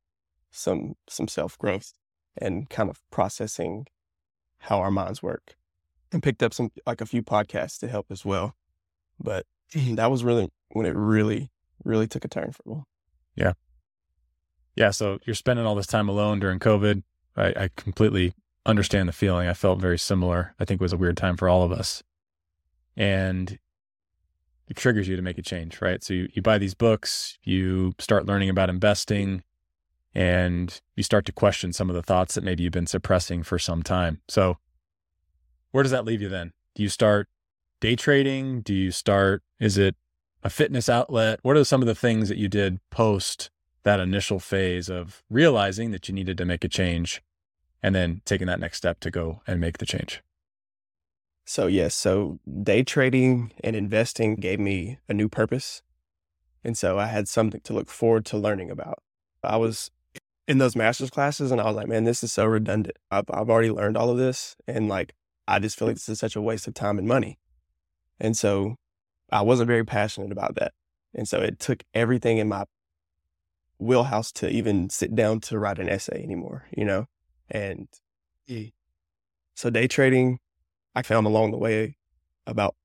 some, some self growth and kind of processing how our minds work and picked up some, like a few podcasts to help as well. But (clears throat) that was really when it really, really took a turn for me. Yeah. Yeah. So you're spending all this time alone during COVID. I, I completely understand the feeling. I felt very similar. I think it was a weird time for all of us. And it triggers you to make a change, right? So you, you buy these books, you start learning about investing, and you start to question some of the thoughts that maybe you've been suppressing for some time. So where does that leave you then? Do you start day trading? Do you start, is it a fitness outlet? What are some of the things that you did post that initial phase of realizing that you needed to make a change and then taking that next step to go and make the change? So, yes, so day trading and investing gave me a new purpose. And so I had something to look forward to learning about. I was in those master's classes and I was like, man, this is so redundant. I've, I've already learned all of this. And like, I just feel like this is such a waste of time and money. And so I wasn't very passionate about that. And so it took everything in my wheelhouse to even sit down to write an essay anymore, you know? And so day trading, I found along the way about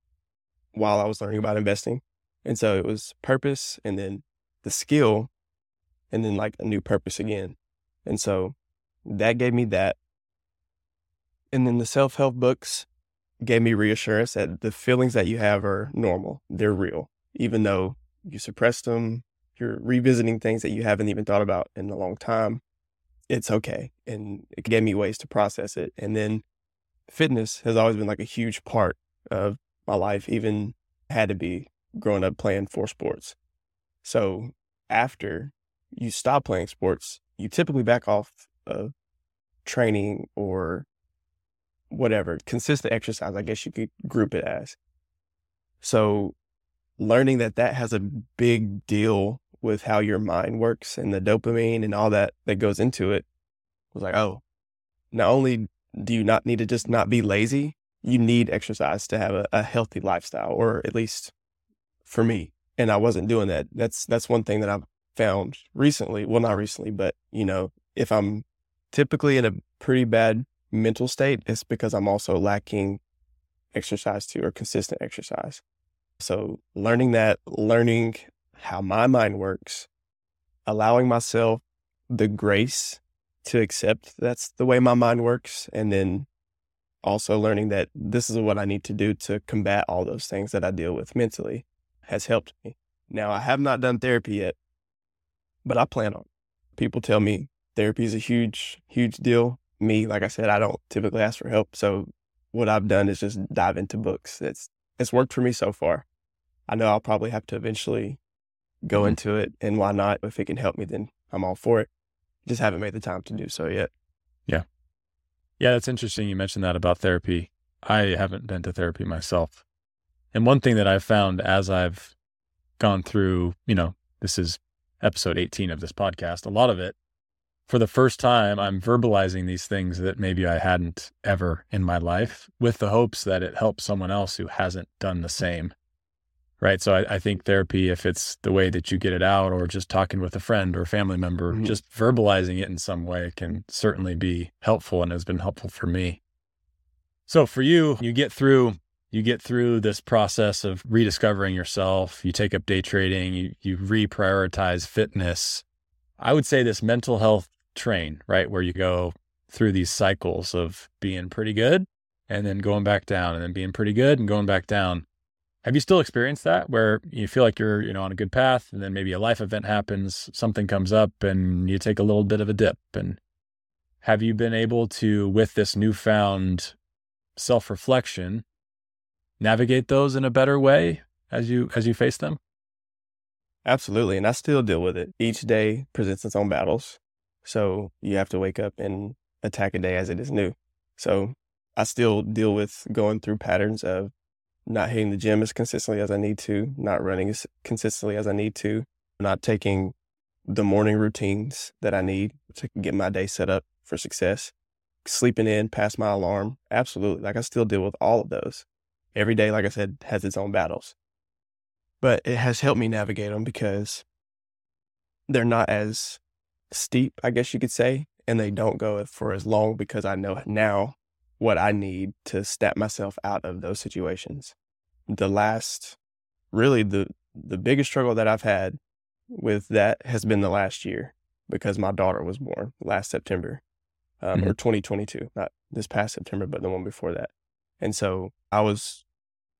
while I was learning about investing. And so it was purpose and then the skill and then like a new purpose again. And so that gave me that. And then the self help books gave me reassurance that the feelings that you have are normal, they're real, even though you suppress them, you're revisiting things that you haven't even thought about in a long time it's okay. And it gave me ways to process it. And then fitness has always been like a huge part of my life, even had to be growing up playing four sports. So after you stop playing sports, you typically back off of training or whatever, consistent exercise, I guess you could group it as. So learning that that has a big deal with how your mind works and the dopamine and all that that goes into it. Was like, oh, not only do you not need to just not be lazy, you need exercise to have a, a healthy lifestyle, or at least for me. And I wasn't doing that. That's that's one thing that I've found recently. Well, not recently, but you know, if I'm typically in a pretty bad mental state, it's because I'm also lacking exercise too, or consistent exercise. So learning that, learning how my mind works, allowing myself the grace to accept that's the way my mind works. And then also learning that this is what I need to do to combat all those things that I deal with mentally has helped me. Now, I have not done therapy yet, but I plan on. People tell me therapy is a huge, huge deal. Me, like I said, I don't typically ask for help. So what I've done is just dive into books. It's it's worked for me so far. I know I'll probably have to eventually go mm-hmm. into it, and why not? If it can help me, then I'm all for it. Just haven't made the time to do so yet. Yeah, yeah, that's interesting. You mentioned that about therapy. I haven't been to therapy myself, and one thing that I've found as I've gone through, you know, this is episode 18 of this podcast. A lot of it for the first time, I'm verbalizing these things that maybe I hadn't ever in my life with the hopes that it helps someone else who hasn't done the same. Right. So I, I think therapy, if it's the way that you get it out or just talking with a friend or a family member, mm-hmm. just verbalizing it in some way can certainly be helpful and has been helpful for me. So for you, you get through you get through this process of rediscovering yourself, you take up day trading, you, you reprioritize fitness. I would say this mental health train, right? Where you go through these cycles of being pretty good and then going back down and then being pretty good and going back down. Have you still experienced that where you feel like you're, you know, on a good path and then maybe a life event happens, something comes up and you take a little bit of a dip and have you been able to with this newfound self-reflection navigate those in a better way as you as you face them? Absolutely, and I still deal with it. Each day presents its own battles. So you have to wake up and attack a day as it is new. So I still deal with going through patterns of not hitting the gym as consistently as I need to, not running as consistently as I need to, not taking the morning routines that I need to get my day set up for success, sleeping in past my alarm. Absolutely. Like I still deal with all of those. Every day, like I said, has its own battles. But it has helped me navigate them because they're not as steep, I guess you could say, and they don't go for as long because I know now what I need to snap myself out of those situations. The last, really, the the biggest struggle that I've had with that has been the last year because my daughter was born last September, um, mm-hmm. or 2022, not this past September, but the one before that. And so I was,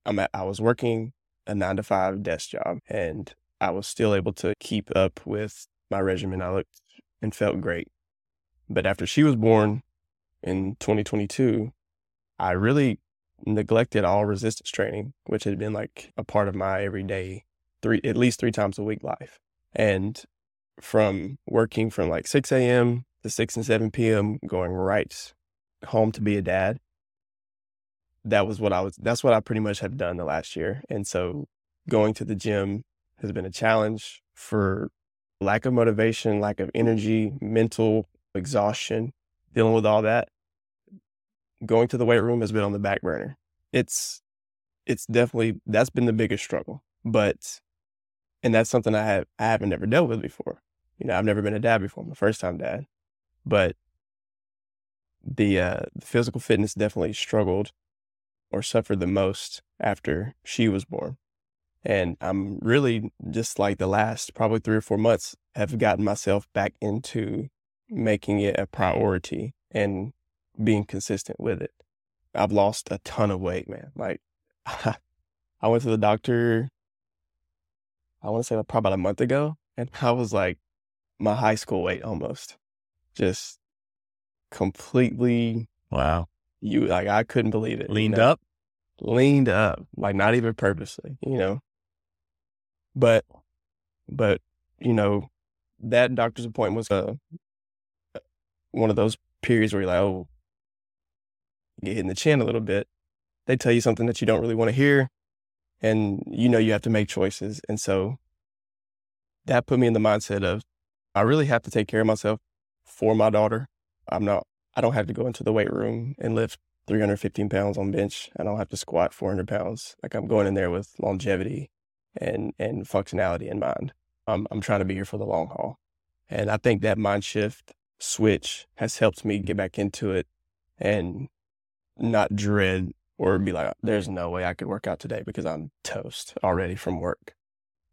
I'm at, I was working a nine to five desk job, and I was still able to keep up with my regimen. I looked and felt great. But after she was born in 2022, I really neglected all resistance training, which had been like a part of my everyday three, at least three times a week life. And from working from like 6 a.m. to 6 and 7 p.m., going right home to be a dad, that was what I was, that's what I pretty much have done the last year. And so going to the gym has been a challenge for lack of motivation, lack of energy, mental exhaustion, dealing with all that, going to the weight room has been on the back burner. It's it's definitely that's been the biggest struggle. But and that's something I have I haven't never dealt with before. You know, I've never been a dad before. I'm the first time dad. But the uh the physical fitness definitely struggled or suffered the most after she was born. And I'm really just like the last probably three or four months have gotten myself back into making it a priority and being consistent with it. I've lost a ton of weight, man. Like (laughs) I went to the doctor, I want to say probably about a month ago, and (laughs) I was like my high school weight almost. Just completely wow. You like I couldn't believe it. Leaned you know? up? Leaned up, like not even purposely, you know. But, but, you know, that doctor's appointment was uh, one of those periods where you're like, oh, get hit in the chin a little bit. They tell you something that you don't really want to hear. And you know you have to make choices. And so that put me in the mindset of I really have to take care of myself for my daughter. I'm not, I don't have to go into the weight room and lift 315 pounds on bench. I don't have to squat 400 pounds. Like I'm going in there with longevity and, and functionality in mind. I'm, I'm trying to be here for the long haul. And I think that mind shift switch has helped me get back into it and not dread or be like, there's no way I could work out today because I'm toast already from work.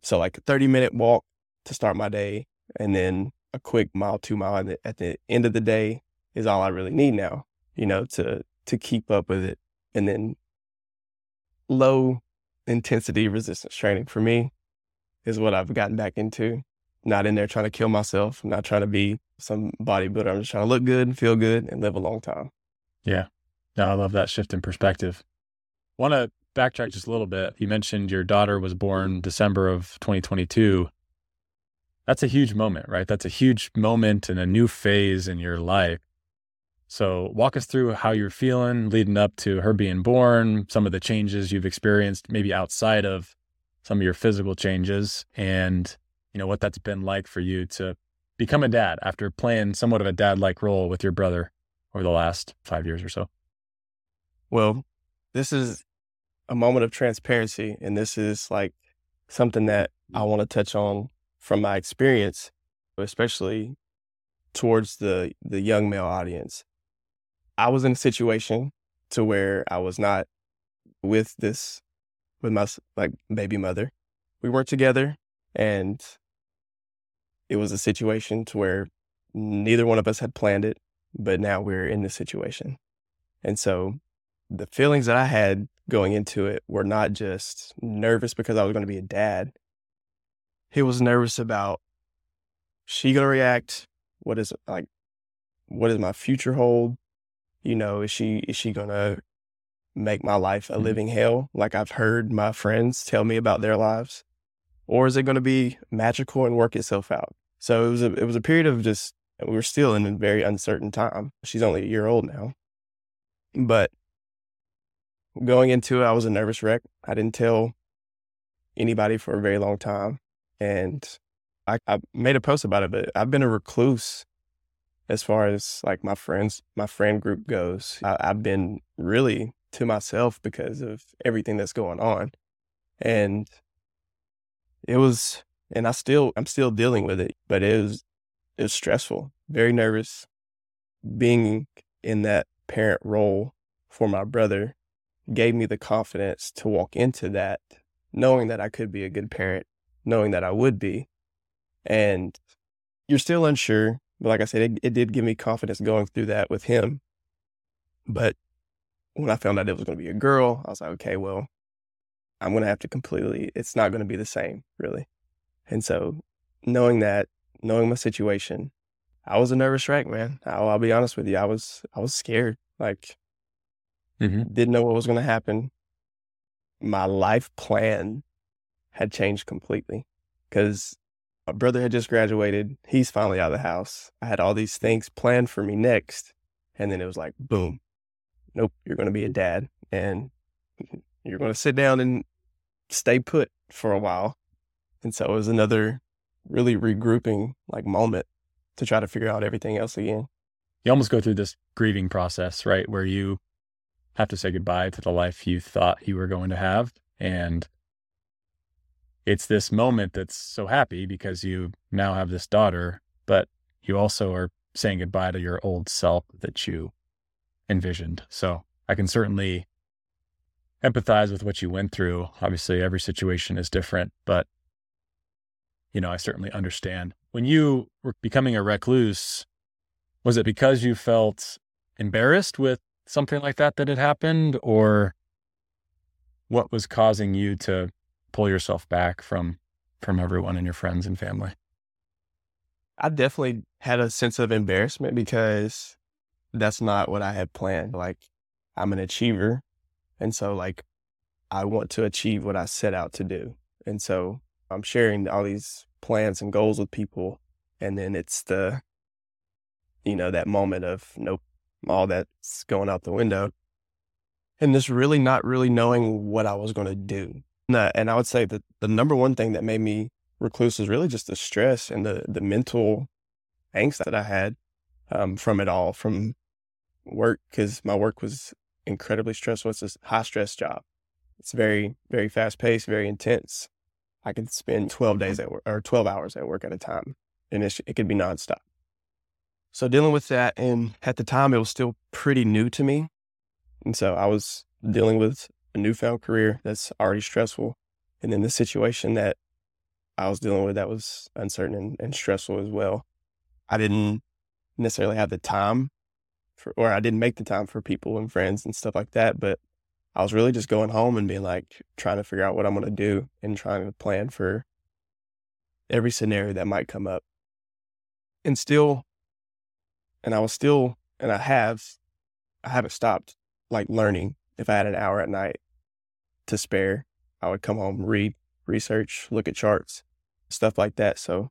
So like a 30 minute walk to start my day and then a quick mile, two mile at the end of the day is all I really need now, you know, to, to keep up with it. And then low intensity resistance training for me is what I've gotten back into. Not in there trying to kill myself, I'm not trying to be some bodybuilder. I'm just trying to look good, feel good, and live a long time. Yeah. No, I love that shift in perspective. Want to backtrack just a little bit. You mentioned your daughter was born December of 2022. That's a huge moment, right? That's a huge moment and a new phase in your life. So, walk us through how you're feeling leading up to her being born, some of the changes you've experienced, maybe outside of some of your physical changes, and you know what that's been like for you to become a dad after playing somewhat of a dad-like role with your brother over the last five years or so. Well, this is a moment of transparency. And this is like something that I mm. want to touch on from my experience, especially towards the, the young male audience. I was in a situation to where I was not with this, with my like baby mother. We weren't together and it was a situation to where neither one of us had planned it, but now we're in this situation. And so the feelings that I had going into it were not just nervous because I was going to be a dad. He was nervous about she going to react? What is like what does my future hold? You know, is she is she going to make my life a mm-hmm. living hell like I've heard my friends tell me about their lives? Or is it going to be magical and work itself out? So it was a it was a period of just we were still in a very uncertain time. She's only a year old now. But going into it, I was a nervous wreck. I didn't tell anybody for a very long time. And I, I made a post about it, but I've been a recluse as far as like my friends, my friend group goes. I, I've been really to myself because of everything that's going on. And it was, and I still, I'm still dealing with it, but it was, it was stressful, very nervous being in that parent role for my brother gave me the confidence to walk into that, knowing that I could be a good parent, knowing that I would be. And you're still unsure. But like I said, it, it did give me confidence going through that with him. But when I found out it was going to be a girl, I was like, okay, well, I'm going to have to completely, it's not going to be the same, really. And so knowing that, knowing my situation, I was a nervous wreck, man. I'll, I'll be honest with you. I was, I was scared. Like Mm-hmm. Didn't know what was going to happen. My life plan had changed completely because my brother had just graduated. He's finally out of the house. I had all these things planned for me next. And then it was like, boom, nope, you're going to be a dad and you're going to sit down and stay put for a while. And so it was another really regrouping like moment to try to figure out everything else again. You almost go through this grieving process, right? Where you have to say goodbye to the life you thought you were going to have. And it's this moment that's so happy because you now have this daughter, but you also are saying goodbye to your old self that you envisioned. So I can certainly empathize with what you went through. Obviously, every situation is different, but you know, I certainly understand. When you were becoming a recluse, was it because you felt embarrassed with something like that that had happened or what was causing you to pull yourself back from from everyone and your friends and family? I definitely had a sense of embarrassment because that's not what i had planned. Like i'm an achiever and so like i want to achieve what i set out to do. And so i'm sharing all these plans and goals with people and then it's the you know that moment of nope all that's going out the window. And just really not really knowing what I was going to do. And I would say that the number one thing that made me recluse was really just the stress and the the mental angst that I had um, from it all, from work, because my work was incredibly stressful. It's a high stress job. It's very, very fast paced, very intense. I could spend 12 days at work or 12 hours at work at a time, and it could be nonstop. So dealing with that, and at the time, it was still pretty new to me. And so I was dealing with a newfound career that's already stressful. And then the situation that I was dealing with that was uncertain and, and stressful as well. I didn't necessarily have the time for, or I didn't make the time for people and friends and stuff like that. But I was really just going home and being like, trying to figure out what I'm going to do and trying to plan for every scenario that might come up. And still, and I was still, and I have, I haven't stopped like learning. If I had an hour at night to spare, I would come home, read, research, look at charts, stuff like that. So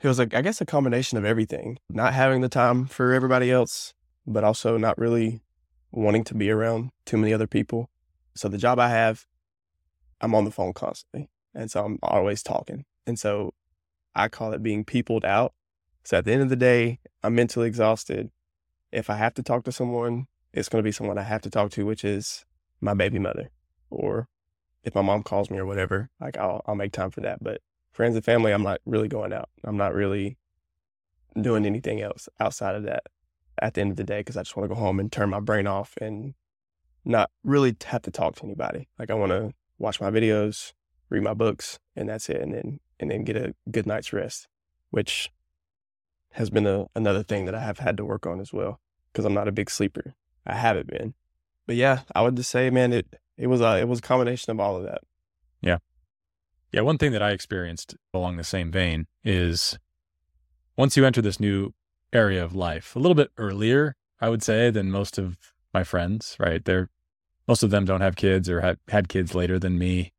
it was like, I guess, a combination of everything not having the time for everybody else, but also not really wanting to be around too many other people. So the job I have, I'm on the phone constantly. And so I'm always talking. And so I call it being peopled out. So at the end of the day, I'm mentally exhausted. If I have to talk to someone, it's going to be someone I have to talk to, which is my baby mother. Or if my mom calls me or whatever, like I'll, I'll make time for that. But friends and family, I'm not really going out. I'm not really doing anything else outside of that at the end of the day because I just want to go home and turn my brain off and not really have to talk to anybody. Like I want to watch my videos, read my books, and that's it. And then and then get a good night's rest, which has been a, another thing that I have had to work on as well because I'm not a big sleeper. I haven't been, but yeah, I would just say, man, it it was a it was a combination of all of that. Yeah. Yeah, one thing that I experienced along the same vein is once you enter this new area of life, a little bit earlier, I would say, than most of my friends, right? They're most of them don't have kids or had, had kids later than me.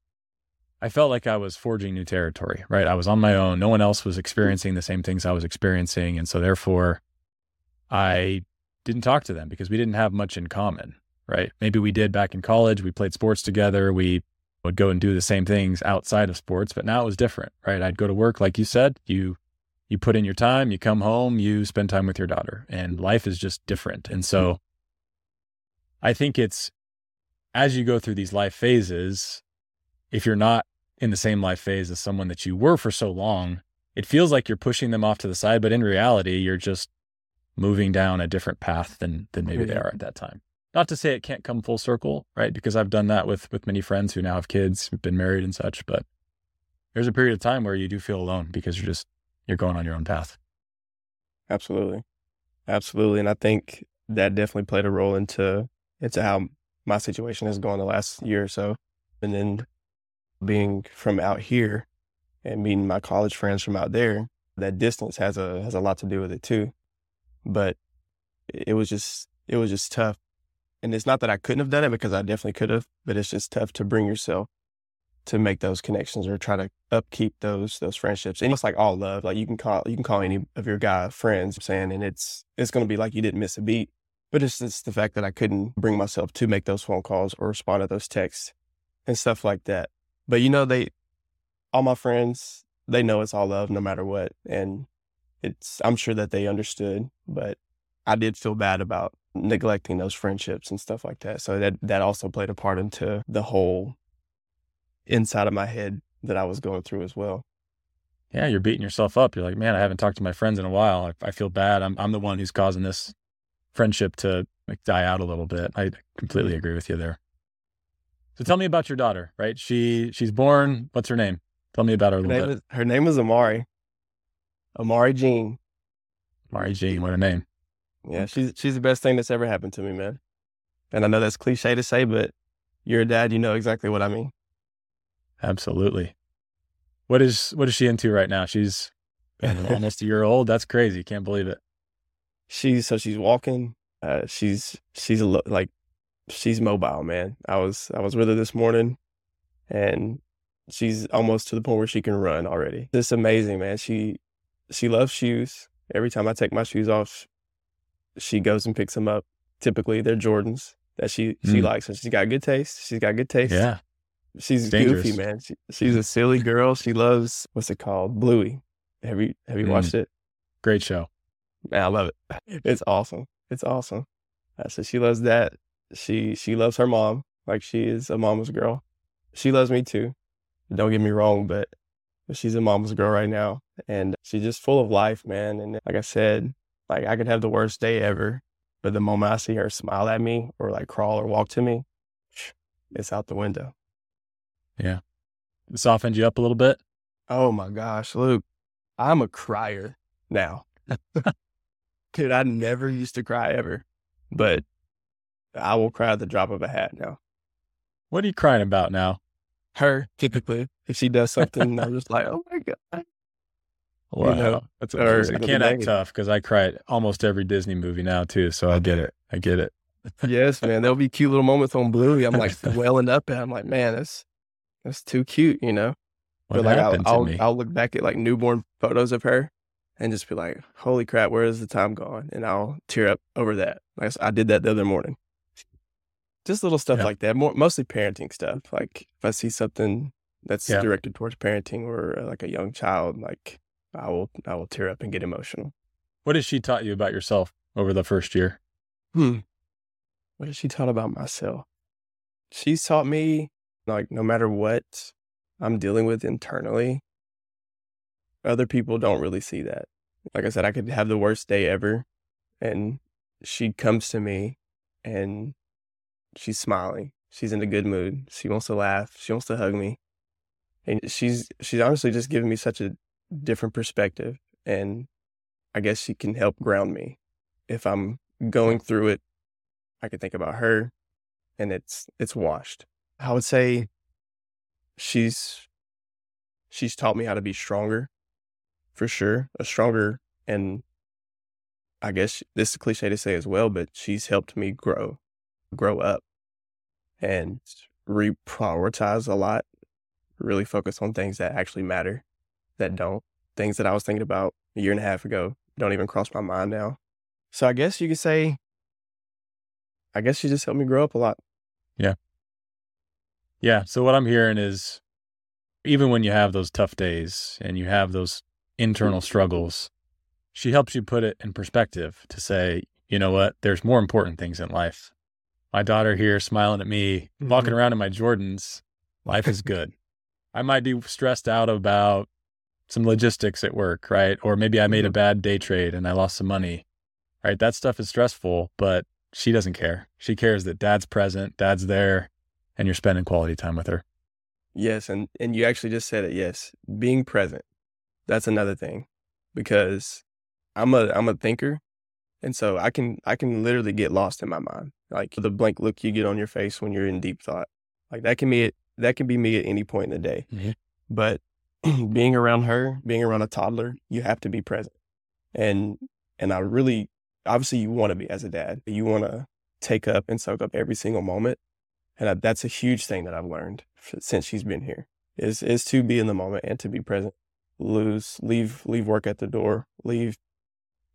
I felt like I was forging new territory, right? I was on my own. No one else was experiencing the same things I was experiencing. And so therefore I didn't talk to them because we didn't have much in common, right? Maybe we did back in college. We played sports together. We would go and do the same things outside of sports, but now it was different, right? I'd go to work, like you said, you you put in your time, you come home, you spend time with your daughter, and life is just different. And so I think it's as you go through these life phases, if you're not in the same life phase as someone that you were for so long, it feels like you're pushing them off to the side, but in reality, you're just moving down a different path than than maybe they are at that time. Not to say it can't come full circle, right? Because I've done that with with many friends who now have kids, who've been married and such, but there's a period of time where you do feel alone because you're just you're going on your own path. Absolutely. Absolutely. And I think that definitely played a role into into how my situation has gone the last year or so. And then being from out here and meeting my college friends from out there, that distance has a has a lot to do with it too. But it was just it was just tough and it's not that I couldn't have done it because I definitely could have, but it's just tough to bring yourself to make those connections or try to upkeep those those friendships. And it's like all love. Like you can call you can call any of your guy friends saying and it's it's gonna be like you didn't miss a beat. But it's just the fact that I couldn't bring myself to make those phone calls or respond to those texts and stuff like that. But you know, they all my friends, they know it's all love no matter what. And it's I'm sure that they understood, but I did feel bad about neglecting those friendships and stuff like that. So that that also played a part into the whole inside of my head that I was going through as well. Yeah, you're beating yourself up. You're like, man, I haven't talked to my friends in a while. I, I feel bad. I'm I'm the one who's causing this friendship to like die out a little bit. I completely agree with you there. So tell me about your daughter, right? She she's born. What's her name? Tell me about her a little her bit. Is, her name is Amari. Amari Jean. Amari Jean, what a name. Yeah, she's she's the best thing that's ever happened to me, man. And I know that's cliche to say, but you're a dad, you know exactly what I mean. Absolutely. What is what is she into right now? She's almost (laughs) a year old. That's crazy. Can't believe it. She's so she's walking. Uh, she's she's a, like she's mobile, man. I was I was with her this morning, and she's almost to the point where she can run already. It's amazing, man. She she loves shoes. Every time I take my shoes off, she goes and picks them up. Typically, they're Jordans that she she mm. likes, and she's got good taste. She's got good taste. Yeah. she's goofy, man. She, she's a silly girl. She loves what's it called, Bluey. Have you have you mm. watched it? Great show. Man, I love it. It's awesome. It's awesome. Uh, so she loves that. She she loves her mom like she is a mama's girl. She loves me too. Don't get me wrong, but she's a mama's girl right now, and she's just full of life, man. And like I said, like I could have the worst day ever, but the moment I see her smile at me or like crawl or walk to me, (sniffs) it's out the window. Yeah. It softened you up a little bit? Oh my gosh, Luke. I'm a crier now. (laughs) Dude, I never used to cry ever, but I will cry at the drop of a hat now. What are you crying about now? Her, typically. If she does something, I'm just like, oh my God. Wow. You know, That's or, I can't act tough because I cry at almost every Disney movie now, too. So I get it. I get it. yes, man. There'll be cute little moments on Bluey. I'm like (laughs) welling up and I'm like, man, that's that's too cute, you know? What but like I'll, I'll, I'll look back at like newborn photos of her and just be like, holy crap, where is the time gone? And I'll tear up over that. Like I did that the other morning. Just little stuff yeah. like that, more mostly parenting stuff. Like if I see something that's yeah. directed towards parenting or uh, like a young child, like I will I will tear up and get emotional. What has she taught you about yourself over the first year? Hmm. What has she taught about myself? She's taught me like no matter what I'm dealing with internally, other people don't really see that. Like I said, I could have the worst day ever, and she comes to me and she's smiling. She's in a good mood. She wants to laugh. She wants to hug me. And she's she's honestly just giving me such a different perspective. And I guess she can help ground me. If I'm going through it, I can think about her and it's it's washed. I would say she's she's taught me how to be stronger for sure. A stronger and I guess this is cliche to say as well, but she's helped me grow, grow up and reprioritize a lot, really focus on things that actually matter, that don't. Things that I was thinking about a year and a half ago don't even cross my mind now. So I guess you could say, I guess she just helped me grow up a lot. Yeah. Yeah. So what I'm hearing is even when you have those tough days and you have those internal struggles, she helps you put it in perspective to say, you know what, there's more important things in life. My daughter here smiling at me, mm-hmm. walking around in my Jordans. Life is (laughs) good. I might be stressed out about some logistics at work, right? Or maybe I made a mm-hmm. bad day trade and I lost some money, right? That stuff is stressful, but she doesn't care. She cares that dad's present, dad's there, and you're spending quality time with her. Yes, and and you actually just said it. Yes, being present. That's another thing, because I'm a I'm a thinker, and so I can I can literally get lost in my mind, like the blank look you get on your face when you're in deep thought. Like that can be it. that can be me at any point in the day. Mm-hmm. But (clears throat) being around her, being around a toddler, you have to be present, and and I really obviously you want to be as a dad. You want to take up and soak up every single moment. And I, that's a huge thing that I've learned since she's been here is, is to be in the moment and to be present. Lose, leave, leave work at the door, leave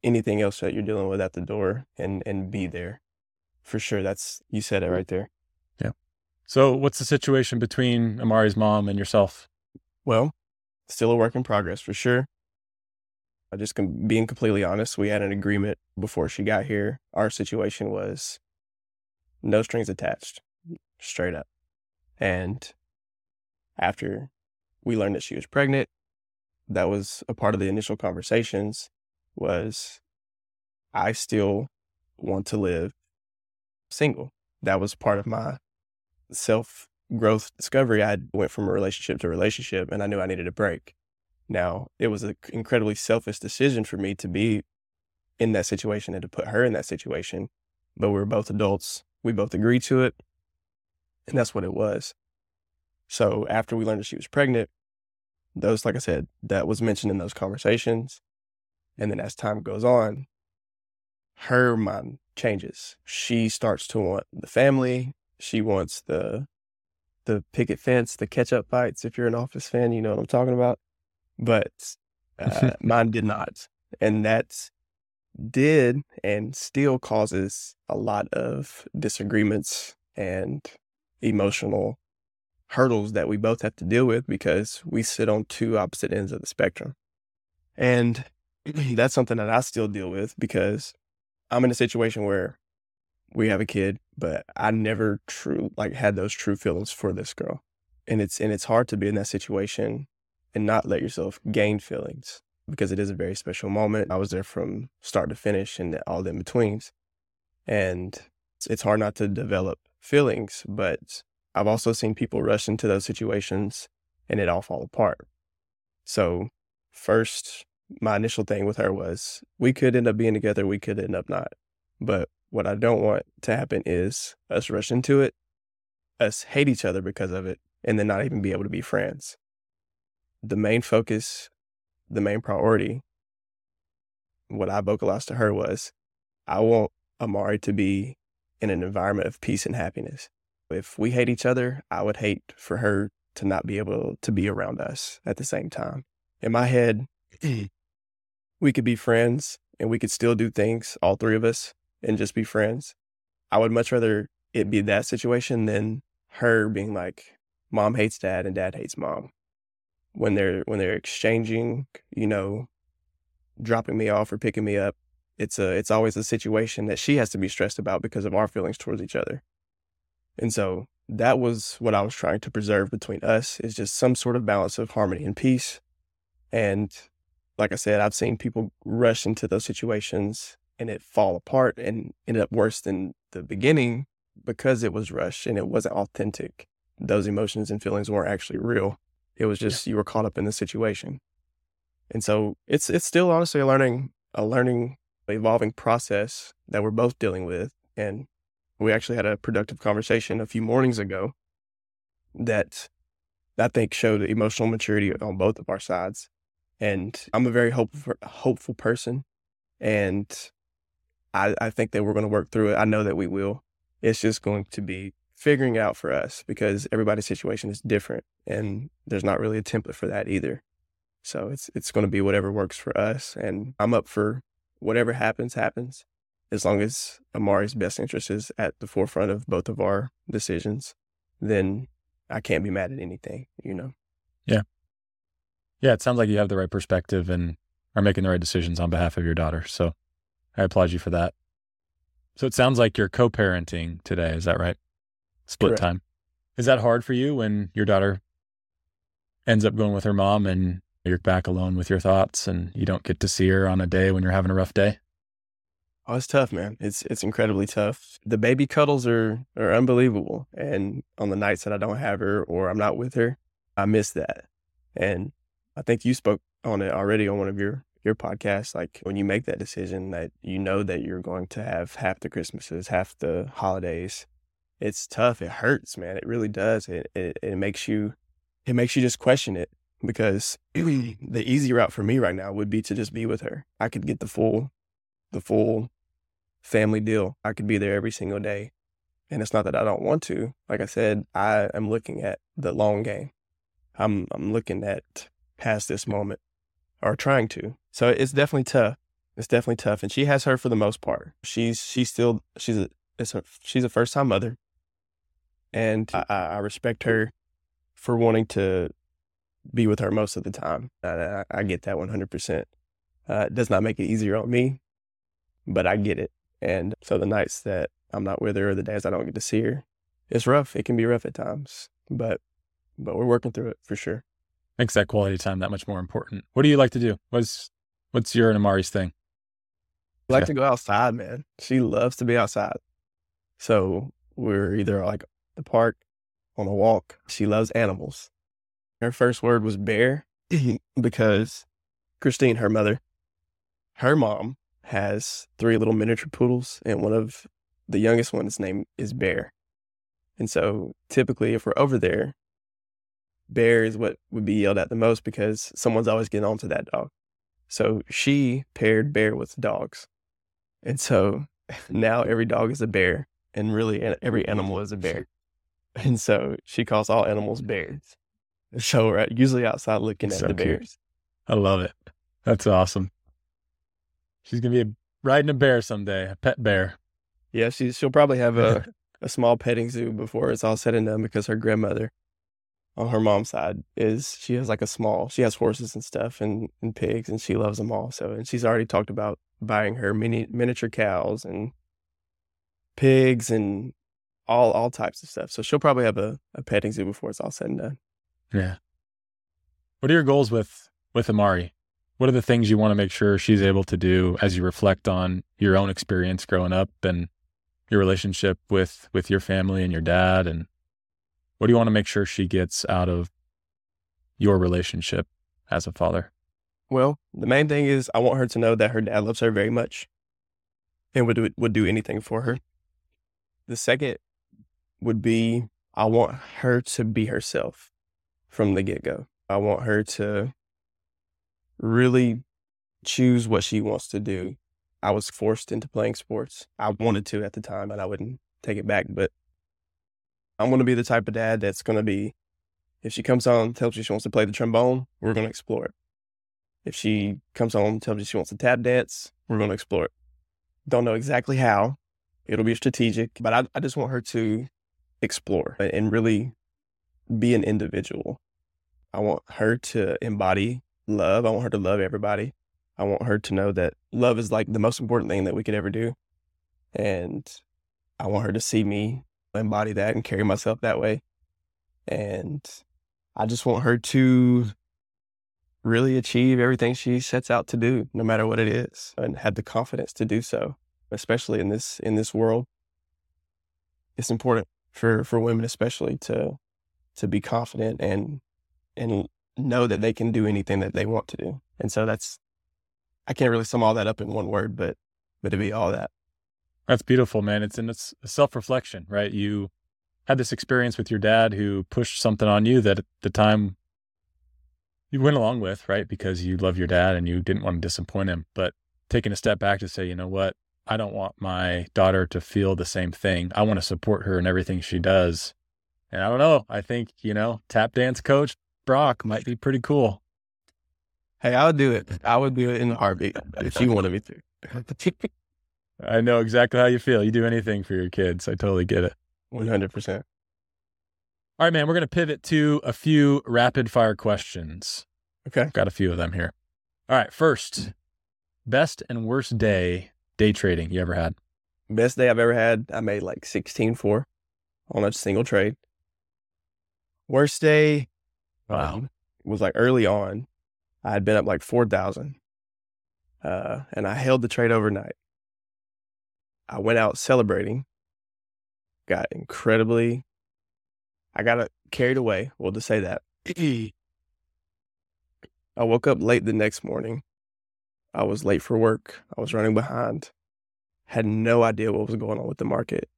anything else that you're dealing with at the door and, and be there for sure. That's, you said it right there. Yeah. So what's the situation between Amari's mom and yourself? Well, still a work in progress for sure. I Just being completely honest, we had an agreement before she got here. Our situation was no strings attached, straight up. And after we learned that she was pregnant, that was a part of the initial conversations was I still want to live single. That was part of my self growth discovery. I went from a relationship to relationship and I knew I needed a break. Now, it was an incredibly selfish decision for me to be in that situation and to put her in that situation, but we were both adults. We both agreed to it, and that's what it was. So after we learned that she was pregnant, those, like I said, that was mentioned in those conversations. And then as time goes on, her mind changes. She starts to want the family. She wants the the picket fence, the catch up fights. If you're an office fan, you know what I'm talking about but uh, (laughs) mine did not. And that did and still causes a lot of disagreements and emotional hurdles that we both have to deal with because we sit on two opposite ends of the spectrum. And (clears throat) that's something that I still deal with because I'm in a situation where we have a kid, but I never true like had those true feelings for this girl. And it's and it's hard to be in that situation and not let yourself gain feelings because it is a very special moment. I was there from start to finish and all the in betweens. And it's, it's hard not to develop feelings, but I've also seen people rush into those situations and it all fall apart. So, first, my initial thing with her was we could end up being together, we could end up not. But what I don't want to happen is us rush into it, us hate each other because of it, and then not even be able to be friends. The main focus, the main priority, what I vocalized to her was I want Amari to be in an environment of peace and happiness. If we hate each other, I would hate for her to not be able to be around us at the same time. In my head, (clears throat) we could be friends and we could still do things, all three of us, and just be friends. I would much rather it be that situation than her being like, mom hates dad and dad hates mom. When they're when they're exchanging, you know, dropping me off or picking me up, it's a it's always a situation that she has to be stressed about because of our feelings towards each other. And so that was what I was trying to preserve between us is just some sort of balance of harmony and peace. And like I said, I've seen people rush into those situations and it fall apart and ended up worse than the beginning because it was rushed and it wasn't authentic. Those emotions and feelings weren't actually real. It was just yeah. you were caught up in the situation. And so it's it's still honestly a learning a learning evolving process that we're both dealing with. And we actually had a productive conversation a few mornings ago that I think showed emotional maturity on both of our sides. And I'm a very hopeful, hopeful person. And I, I think that we're going to work through it. I know that we will. It's just going to be figuring out for us because everybody's situation is different and there's not really a template for that either. So it's it's going to be whatever works for us and I'm up for whatever happens happens as long as Amari's best interest is at the forefront of both of our decisions, then I can't be mad at anything, you know? Yeah. Yeah. It sounds like you have the right perspective and are making the right decisions on behalf of your daughter. So I applaud you for that. So it sounds like you're co parenting today. Is that right? Split Correct. time. Is that hard for you when your daughter ends up going with her mom and you're back alone with your thoughts and you don't get to see her on a day when you're having a rough day? Oh, it's tough, man. It's it's incredibly tough. The baby cuddles are are unbelievable. And on the nights that I don't have her or I'm not with her, I miss that. And I think you spoke on it already on one of your your podcasts. Like when you make that decision that you know that you're going to have half the Christmases, half the holidays, it's tough. It hurts, man. It really does. It it, it makes you it makes you just question it because (clears throat) the easy route for me right now would be to just be with her. I could get the full the full family deal. I could be there every single day. And it's not that I don't want to. Like I said, I am looking at the long game. I'm I'm looking at past this moment or trying to. So it's definitely tough. It's definitely tough. And she has her for the most part. She's she's still she's a it's a she's a first time mother. And I, I respect her for wanting to be with her most of the time. I, I get that 100%. Uh, it does not make it easier on me, but I get it. And so the nights that I'm not with her or the days I don't get to see her, it's rough. It can be rough at times, but but we're working through it for sure. Makes that quality time that much more important. What do you like to do? What's what's your and Amari's thing? I like yeah. to go outside, man. She loves to be outside. So we're either like the park on a walk. She loves animals. Her first word was bear (clears throat) because Christine, her mother, her mom has three little miniature poodles, and one of the youngest one's name is Bear. And so typically, if we're over there, Bear is what would be yelled at the most because someone's always getting onto that dog. So she paired Bear with dogs. And so (laughs) now every dog is a bear, and really every animal is a bear. (laughs) And so she calls all animals bears. So we're usually outside looking at so the bears. I love it. That's awesome. She's gonna be a, riding a bear someday, a pet bear. Yeah, she she'll probably have a, (laughs) a small petting zoo before it's all said and done because her grandmother on her mom's side is she has like a small she has horses and stuff and, and pigs and she loves them all so and she's already talked about buying her mini miniature cows and pigs and all all types of stuff so she'll probably have a, a petting zoo before it's all said and done. Yeah. What are your goals with with amari? What are the things you want to make sure she's able to do as you reflect on your own experience growing up and your relationship with with your family and your dad and what do you want to make sure she gets out of your relationship as a father? Well, the main thing is I want her to know that her dad loves her very much and would do, would do anything for her. The second would be I want her to be herself from the get go. I want her to really choose what she wants to do. I was forced into playing sports. I wanted to at the time and I wouldn't take it back, but I'm going to be the type of dad that's going to be, if she comes home, tells you she wants to play the trombone, we're going to explore it. If she comes home, tells you she wants to tap dance, we're going to explore it. Don't know exactly how. It'll be strategic, but I, I just want her to explore and really be an individual. I want her to embody love. I want her to love everybody. I want her to know that love is like the most important thing that we could ever do. And I want her to see me embody that and carry myself that way. And I just want her to really achieve everything she sets out to do, no matter what it is, and have the confidence to do so, especially in this in this world. It's important for for women especially to to be confident and and know that they can do anything that they want to do. And so that's I can't really sum all that up in one word, but but to be all that. That's beautiful, man. It's in it's self reflection, right? You had this experience with your dad who pushed something on you that at the time you went along with, right? Because you love your dad and you didn't want to disappoint him. But taking a step back to say, you know what? I don't want my daughter to feel the same thing. I want to support her in everything she does. And I don't know. I think, you know, tap dance coach Broc might be pretty cool. Hey, I would do it. I would do it in a heartbeat if she wanted me to. (laughs) I know exactly how you feel. You do anything for your kids. I totally get it. 100%. All right, man, we're going to pivot to a few rapid fire questions. Okay. Got a few of them here. All right, first, best and worst day day trading you ever had? Best day I've ever had, I made like 16 4 on a single trade. Worst day, wow, um, was like early on. I had been up like 4,000 uh, and I held the trade overnight. I went out celebrating, got incredibly, I got uh, carried away. We'll just say that. (clears throat) I woke up late the next morning. I was late for work. I was running behind. Had no idea what was going on with the market.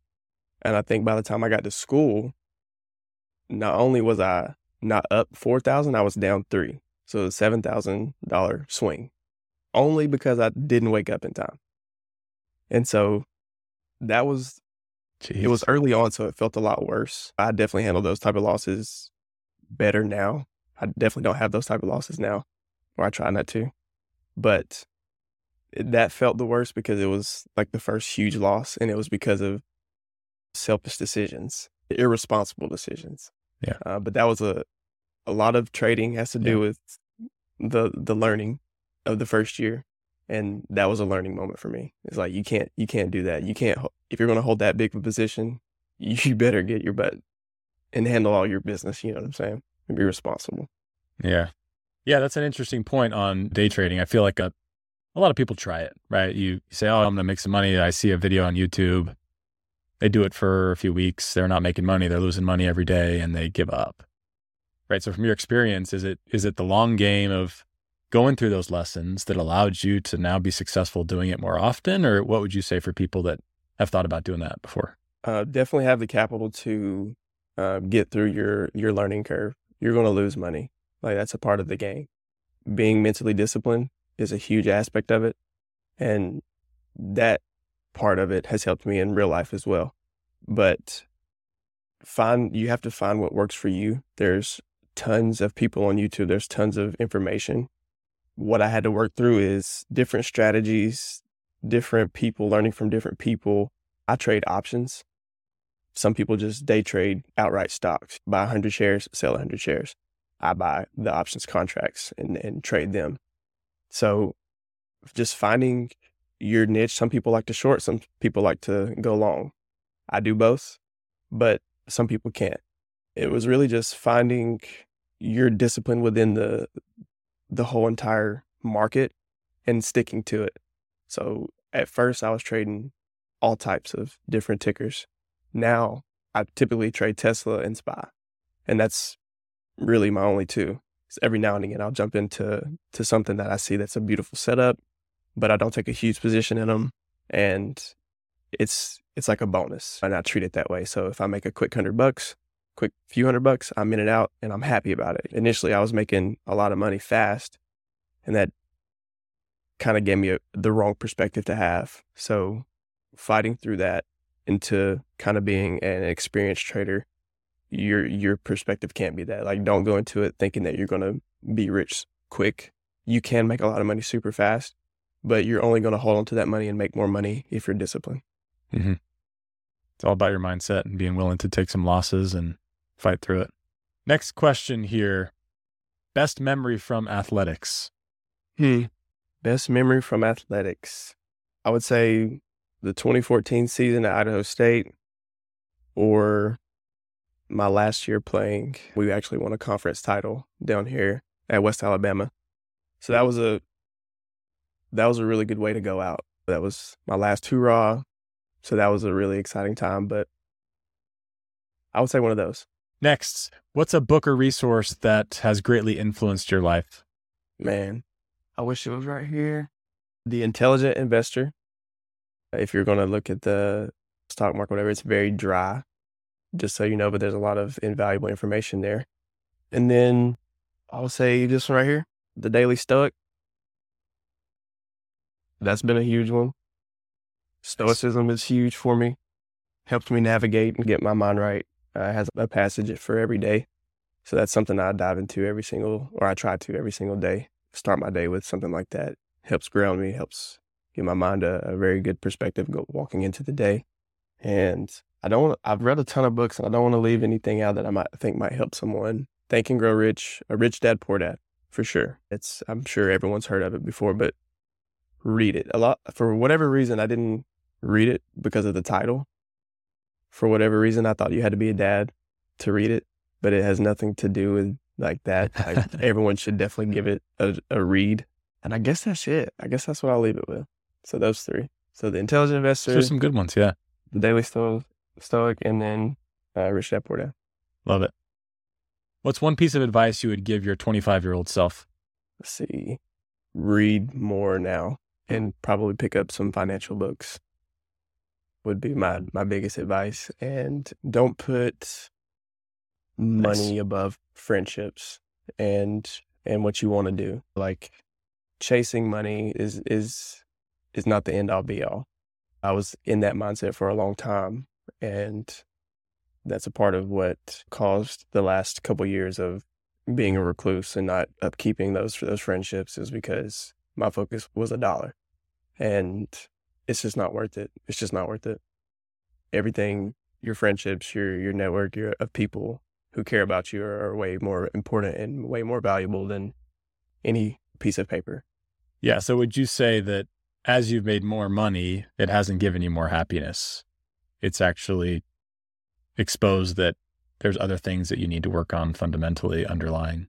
And I think by the time I got to school, not only was I not up 4,000, I was down three. So a $7,000 swing only because I didn't wake up in time. And so that was Jeez. it was early on, so it felt a lot worse. I definitely handle those type of losses better now. I definitely don't have those type of losses now, or I try not to. But that felt the worst because it was like the first huge loss, and it was because of selfish decisions, irresponsible decisions. Yeah. Uh, but that was a a lot of trading has to do yeah. with the the learning of the first year and that was a learning moment for me. It's like you can't you can't do that. You can't if you're going to hold that big of a position, (laughs) you better get your butt and handle all your business. You know what I'm saying? And be responsible. Yeah, yeah, that's an interesting point on day trading. I feel like a a lot of people try it, right? You say, "Oh, I'm going to make some money." I see a video on YouTube. They do it for a few weeks. They're not making money. They're losing money every day, and they give up. Right. So, from your experience, is it is it the long game of going through those lessons that allowed you to now be successful doing it more often? Or what would you say for people that have thought about doing that before? Uh, definitely have the capital to uh, get through your your learning curve. You're going to lose money. Like that's a part of the game. Being mentally disciplined is a huge aspect of it, and that part of it has helped me in real life as well. But find you have to find what works for you. There's tons of people on YouTube. There's tons of information what I had to work through is different strategies, different people, learning from different people. I trade options. Some people just day trade outright stocks, buy 100 shares, sell 100 shares. I buy the options contracts and, and trade them. So just finding your niche. Some people like to short, some people like to go long. I do both, but some people can't. It was really just finding your discipline within the the whole entire market and sticking to it. So at first I was trading all types of different tickers. Now I typically trade Tesla and SPY. And that's really my only two. So every now and again I'll jump into to something that I see that's a beautiful setup, but I don't take a huge position in them. And it's it's like a bonus. And I treat it that way. So if I make a quick hundred bucks, quick few hundred bucks, I'm in and out and I'm happy about it. Initially I was making a lot of money fast and that kind of gave me a, the wrong perspective to have. So fighting through that into kind of being an experienced trader, your your perspective can't be that. Like don't go into it thinking that you're going to be rich quick. You can make a lot of money super fast, but you're only going to hold on to that money and make more money if you're disciplined. Mm-hmm. It's all about your mindset and being willing to take some losses and fight through it. Next question here. Best memory from athletics. Hmm. Best memory from athletics. I would say the 2014 season at Idaho State or my last year playing. We actually won a conference title down here at West Alabama. So that was a that was a really good way to go out. That was my last hurrah. So that was a really exciting time, but I would say one of those. Next, what's a book or resource that has greatly influenced your life? Man, I wish it was right here. The Intelligent Investor. If you're going to look at the stock market, whatever, it's very dry, just so you know, but there's a lot of invaluable information there. And then I'll say this one right here, The Daily Stoic. That's been a huge one. Stoicism is huge for me. Helps me navigate and get my mind right. Uh, has a passage for every day. So that's something I dive into every single, or I try to every single day start my day with something like that. Helps ground me, helps give my mind a, a very good perspective walking into the day. And I don't, I've read a ton of books and I don't want to leave anything out that I might think might help someone. Think and Grow Rich, A Rich Dad, Poor Dad, for sure. It's, I'm sure everyone's heard of it before, but read it a lot. For whatever reason, I didn't read it because of the title. For whatever reason, I thought you had to be a dad to read it, but it has nothing to do with like that. Like, (laughs) everyone should definitely give it a, a read. And I guess that's it. I guess that's what I'll leave it with. So those three. So the intelligent investor. There's some good ones, yeah. The daily Sto- stoic, and then uh, Rich Dad Poor Dad. Love it. What's one piece of advice you would give your 25 year old self? Let's see. Read more now, and probably pick up some financial books. Would be my mm. my biggest advice, and don't put money nice. above friendships and and what you want to do. Like chasing money is is is not the end all be all. I was in that mindset for a long time and that's a part of what caused the last couple years of being a recluse and not upkeeping those for those friendships is because my focus was a dollar. And it's just not worth it. It's just not worth it. Everything, your friendships, your your network your, of people who care about you are, are way more important and way more valuable than any piece of paper. Yeah. So would you say that as you've made more money, it hasn't given you more happiness? It's actually exposed that there's other things that you need to work on fundamentally underlying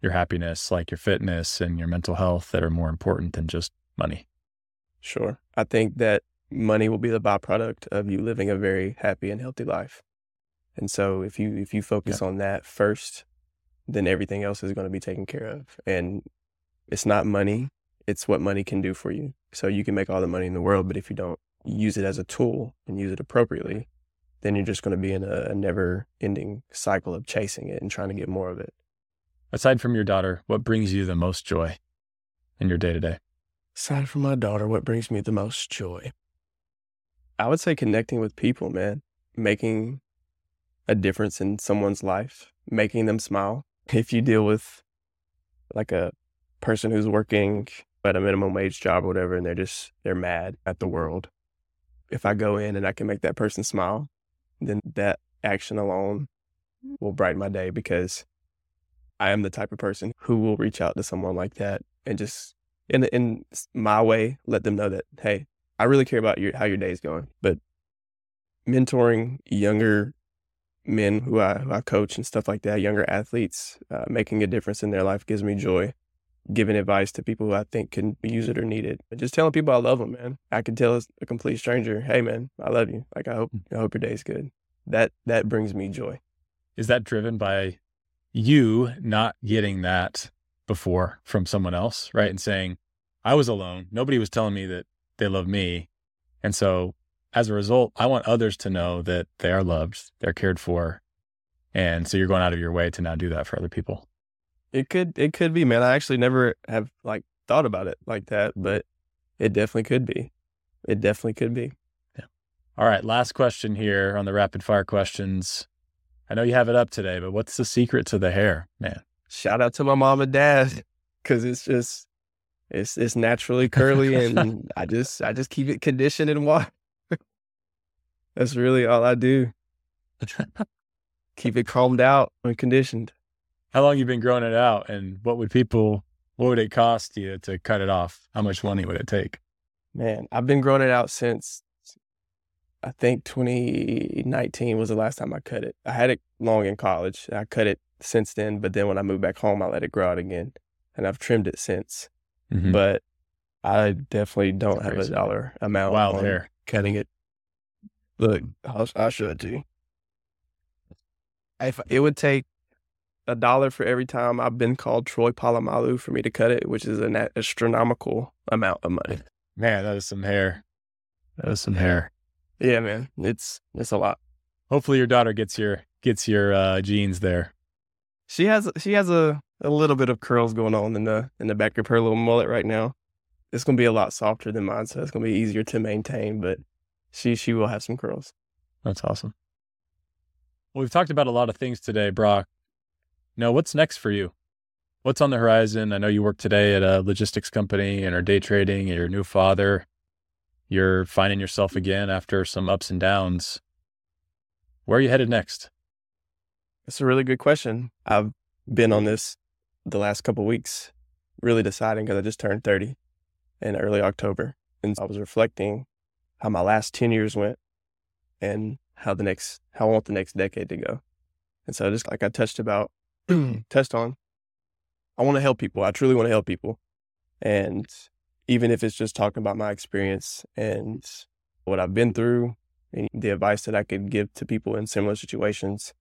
your happiness, like your fitness and your mental health, that are more important than just money. Sure. I think that money will be the byproduct of you living a very happy and healthy life. And so if you if you focus yeah. on that first, then everything else is going to be taken care of. And it's not money, it's what money can do for you. So you can make all the money in the world, but if you don't use it as a tool and use it appropriately, then you're just going to be in a, a never ending cycle of chasing it and trying to get more of it. Aside from your daughter, what brings you the most joy in your day to day? Aside from my daughter, what brings me the most joy? I would say connecting with people, man. Making a difference in someone's life, making them smile. (laughs) If you deal with like a person who's working at a minimum wage job or whatever, and they're just, they're mad at the world. If I go in and I can make that person smile, then that action alone will brighten my day because I am the type of person who will reach out to someone like that and just in in my way let them know that hey, I really care about your how your day is going. But mentoring younger men who I who I coach and stuff like that, younger athletes, uh, making a difference in their life gives me joy. Giving advice to people who I think can use it or need it, but just telling people I love them, man. I can tell a complete stranger, "Hey, man, I love you. Like I hope I hope your day's good." That that brings me joy. Is that driven by you not getting that before from someone else, right? And saying, "I was alone. Nobody was telling me that they love me," and so as a result, I want others to know that they are loved, they're cared for. And so you're going out of your way to now do that for other people. It could it could be, man. I actually never have like thought about it like that, mm-hmm. but it definitely could be. It definitely could be. Yeah. All right, last question here on the rapid fire questions. I know you have it up today, but what's the secret to the hair, man? Shout out to my mom and dad cuz it's just it's it's naturally curly and (laughs) I just I just keep it conditioned and water (laughs) that's really all I do. (laughs) Keep it calmed out and conditioned. How long you been growing it out, and what would people? What would it cost you to cut it off? How much money would it take? Man, I've been growing it out since I think 2019 was the last time I cut it. I had it long in college. I cut it since then, but then when I moved back home, I let it grow out again, and I've trimmed it since. Mm-hmm. But I definitely don't have a dollar amount. Wild hair. Cutting it Look, I'll, I'll show it to you. If it would take a dollar for every time I've been called Troy Polamalu for me to cut it, which is an astronomical amount of money. (laughs) Man, that is some hair. That is some hair. Yeah, man, it's it's a lot. Hopefully, your daughter gets your gets your uh, genes there. She has she has a, a little bit of curls going on in the in the back of her little mullet right now. It's gonna be a lot softer than mine, so it's gonna be easier to maintain. But she she will have some curls. That's awesome. Well, we've talked about a lot of things today, Broc. Now, what's next for you? What's on the horizon? I know you work today at a logistics company and are day trading. And you're new father. You're finding yourself again after some ups and downs. Where are you headed next? That's a really good question. I've been on this the last couple weeks, really deciding because I just turned 30 in early October. And I was reflecting how my last 10 years went and how the next, how I want the next decade to go. And so just like I touched about, (clears throat) touched on, I want to help people. I truly want to help people. And even if it's just talking about my experience and what I've been through and the advice that I could give to people in similar situations,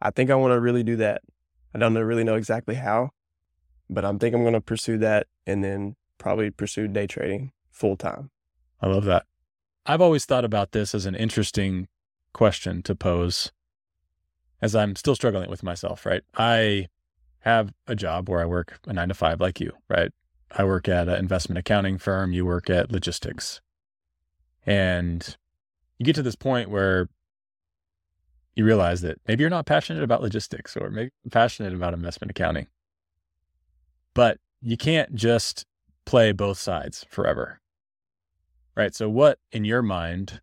I think I want to really do that. I don't really know exactly how, but I'm think I'm going to pursue that and then probably pursue day trading full time. I love that. I've always thought about this as an interesting question to pose as I'm still struggling with myself, right? I have a job where I work a nine to five like you, right? I work at an investment accounting firm, you work at logistics. And you get to this point where you realize that maybe you're not passionate about logistics or maybe passionate about investment accounting. But you can't just play both sides forever right? So, what in your mind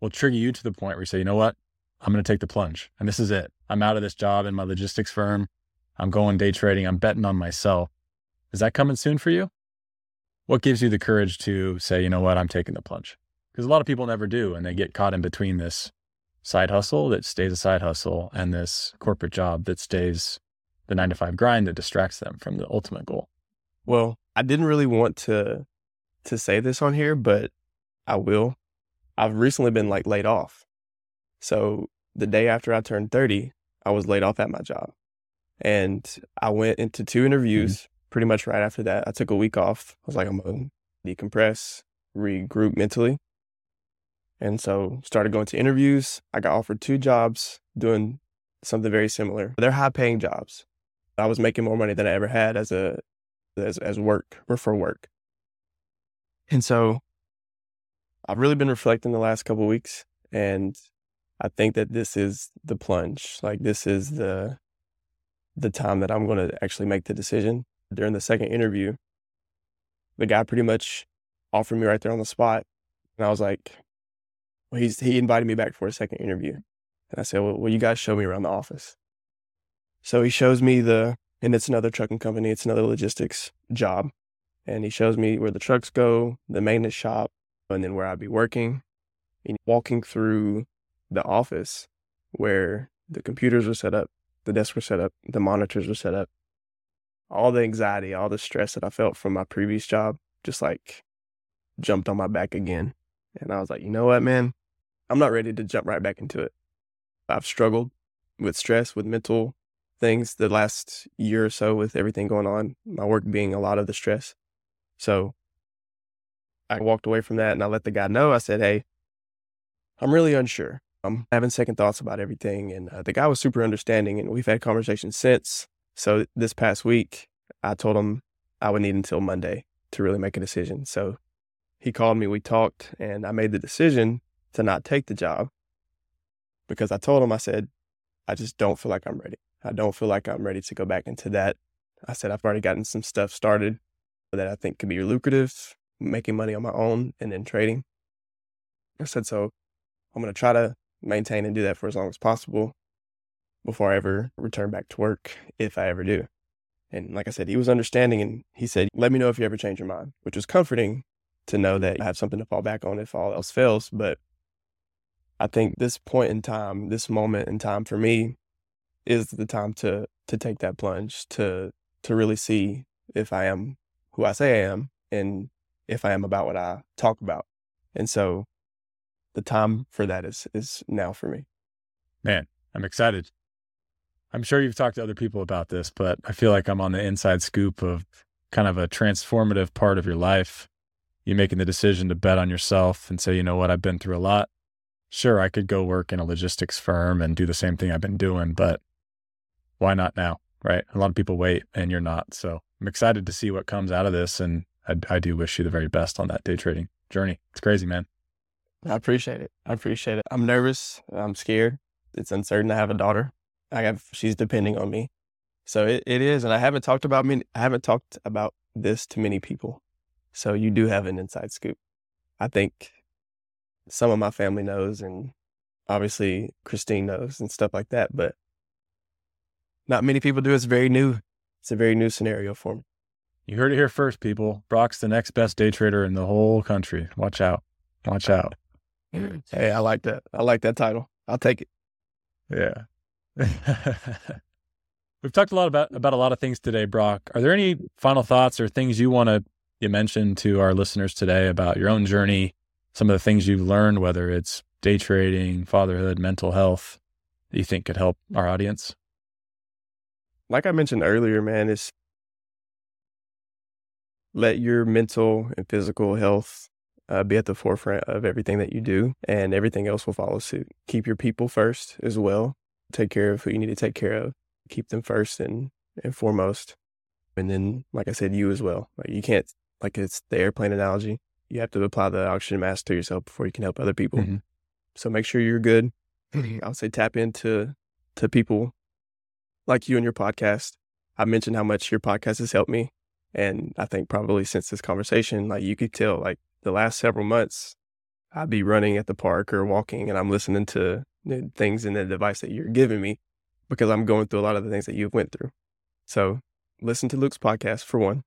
will trigger you to the point where you say, you know what? I'm going to take the plunge and this is it. I'm out of this job in my logistics firm. I'm going day trading. I'm betting on myself. Is that coming soon for you? What gives you the courage to say, you know what? I'm taking the plunge? Because a lot of people never do. And they get caught in between this side hustle that stays a side hustle and this corporate job that stays the nine to five grind that distracts them from the ultimate goal. Well, I didn't really want to to say this on here, but I will. I've recently been like laid off. So the day after I turned 30, I was laid off at my job. And I went into two interviews mm-hmm. pretty much right after that. I took a week off. I was like, I'm going to decompress, regroup mentally. And so started going to interviews. I got offered two jobs doing something very similar. They're high paying jobs. I was making more money than I ever had as a as as work or for work. And so I've really been reflecting the last couple weeks and I think that this is the plunge. Like this is the the time that I'm going to actually make the decision. During the second interview, the guy pretty much offered me right there on the spot. And I was like, well, he's, he invited me back for a second interview. And I said, well, well, you guys show me around the office. So he shows me the, and it's another trucking company, it's another logistics job. And he shows me where the trucks go, the maintenance shop, and then where I'd be working. And walking through the office where the computers were set up, the desks were set up, the monitors were set up. All the anxiety, all the stress that I felt from my previous job just like jumped on my back again. And I was like, you know what, man? I'm not ready to jump right back into it. I've struggled with stress, with mental things the last year or so with everything going on, my work being a lot of the stress. So I walked away from that and I let the guy know. I said, hey, I'm really unsure. I'm having second thoughts about everything. And uh, the guy was super understanding and we've had conversations since. So this past week, I told him I would need until Monday to really make a decision. So he called me, we talked, and I made the decision to not take the job because I told him, I said, I just don't feel like I'm ready. I don't feel like I'm ready to go back into that. I said, I've already gotten some stuff started that I think could be lucrative, making money on my own and then trading. I said, so I'm going to try to maintain and do that for as long as possible before I ever return back to work, if I ever do. And like I said, he was understanding and he said, let me know if you ever change your mind, which was comforting to know that I have something to fall back on if all else fails. But I think this point in time, this moment in time for me is the time to to take that plunge, to to really see if I am who I say I am and if I am about what I talk about. And so the time for that is is now for me. Man, I'm excited. I'm sure you've talked to other people about this, but I feel like I'm on the inside scoop of kind of a transformative part of your life. You making the decision to bet on yourself and say, you know what, I've been through a lot. Sure, I could go work in a logistics firm and do the same thing I've been doing, but why not now? Right. A lot of people wait and you're not. So I'm excited to see what comes out of this. And I, I do wish you the very best on that day trading journey. It's crazy, man. I appreciate it. I appreciate it. I'm nervous. I'm scared. It's uncertain. I have a daughter. I have she's depending on me. So it, it is. And I haven't talked about me I haven't talked about this to many people. So you do have an inside scoop. I think some of my family knows and obviously Christine knows and stuff like that, but not many people do. It's very new. It's a very new scenario for me. You heard it here first, people. Broc's the next best day trader in the whole country. Watch out. Watch out. Hey, I like that. I like that title. I'll take it. Yeah. (laughs) We've talked a lot about about a lot of things today, Broc. Are there any final thoughts or things you want to you mention to our listeners today about your own journey, some of the things you've learned, whether it's day trading, fatherhood, mental health, that you think could help our audience? Like I mentioned earlier, man, is let your mental and physical health uh, be at the forefront of everything that you do, and everything else will follow suit. Keep your people first as well take care of who you need to take care of, keep them first and, and foremost. And then, like I said, you as well. Like you can't, like it's the airplane analogy. You have to apply the oxygen mask to yourself before you can help other people. Mm-hmm. So make sure you're good. (clears throat) I would say tap into to people like you and your podcast. I mentioned how much your podcast has helped me. And I think probably since this conversation, like you could tell, like the last several months, I'd be running at the park or walking and I'm listening to things in the device that you're giving me because I'm going through a lot of the things that you've went through. So listen to Luke's podcast for one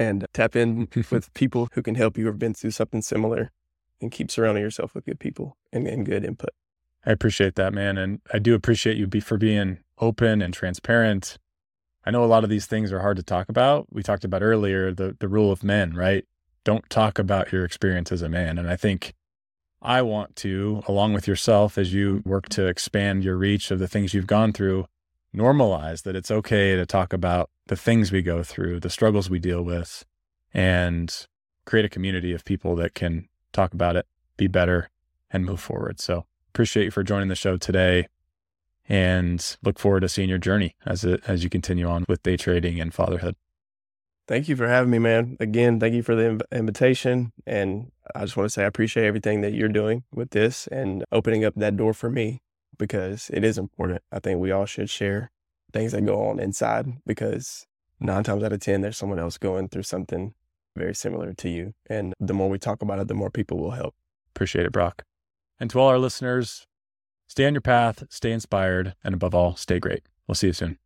and tap in (laughs) with people who can help you or have been through something similar and keep surrounding yourself with good people and, and good input. I appreciate that, man. And I do appreciate you be, for being open and transparent. I know a lot of these things are hard to talk about. We talked about earlier the, the rule of men, right? Don't talk about your experience as a man. And I think I want to, along with yourself, as you work to expand your reach of the things you've gone through, normalize that it's okay to talk about the things we go through, the struggles we deal with, and create a community of people that can talk about it, be better, and move forward. So appreciate you for joining the show today and look forward to seeing your journey as as you continue on with day trading and fatherhood. Thank you for having me, man. Again, thank you for the invitation. And I just want to say I appreciate everything that you're doing with this and opening up that door for me because it is important. I think we all should share things that go on inside because nine times out of 10, there's someone else going through something very similar to you. And the more we talk about it, the more people will help. Appreciate it, Broc. And to all our listeners, Stay on your path, stay inspired, and above all, stay great. We'll see you soon.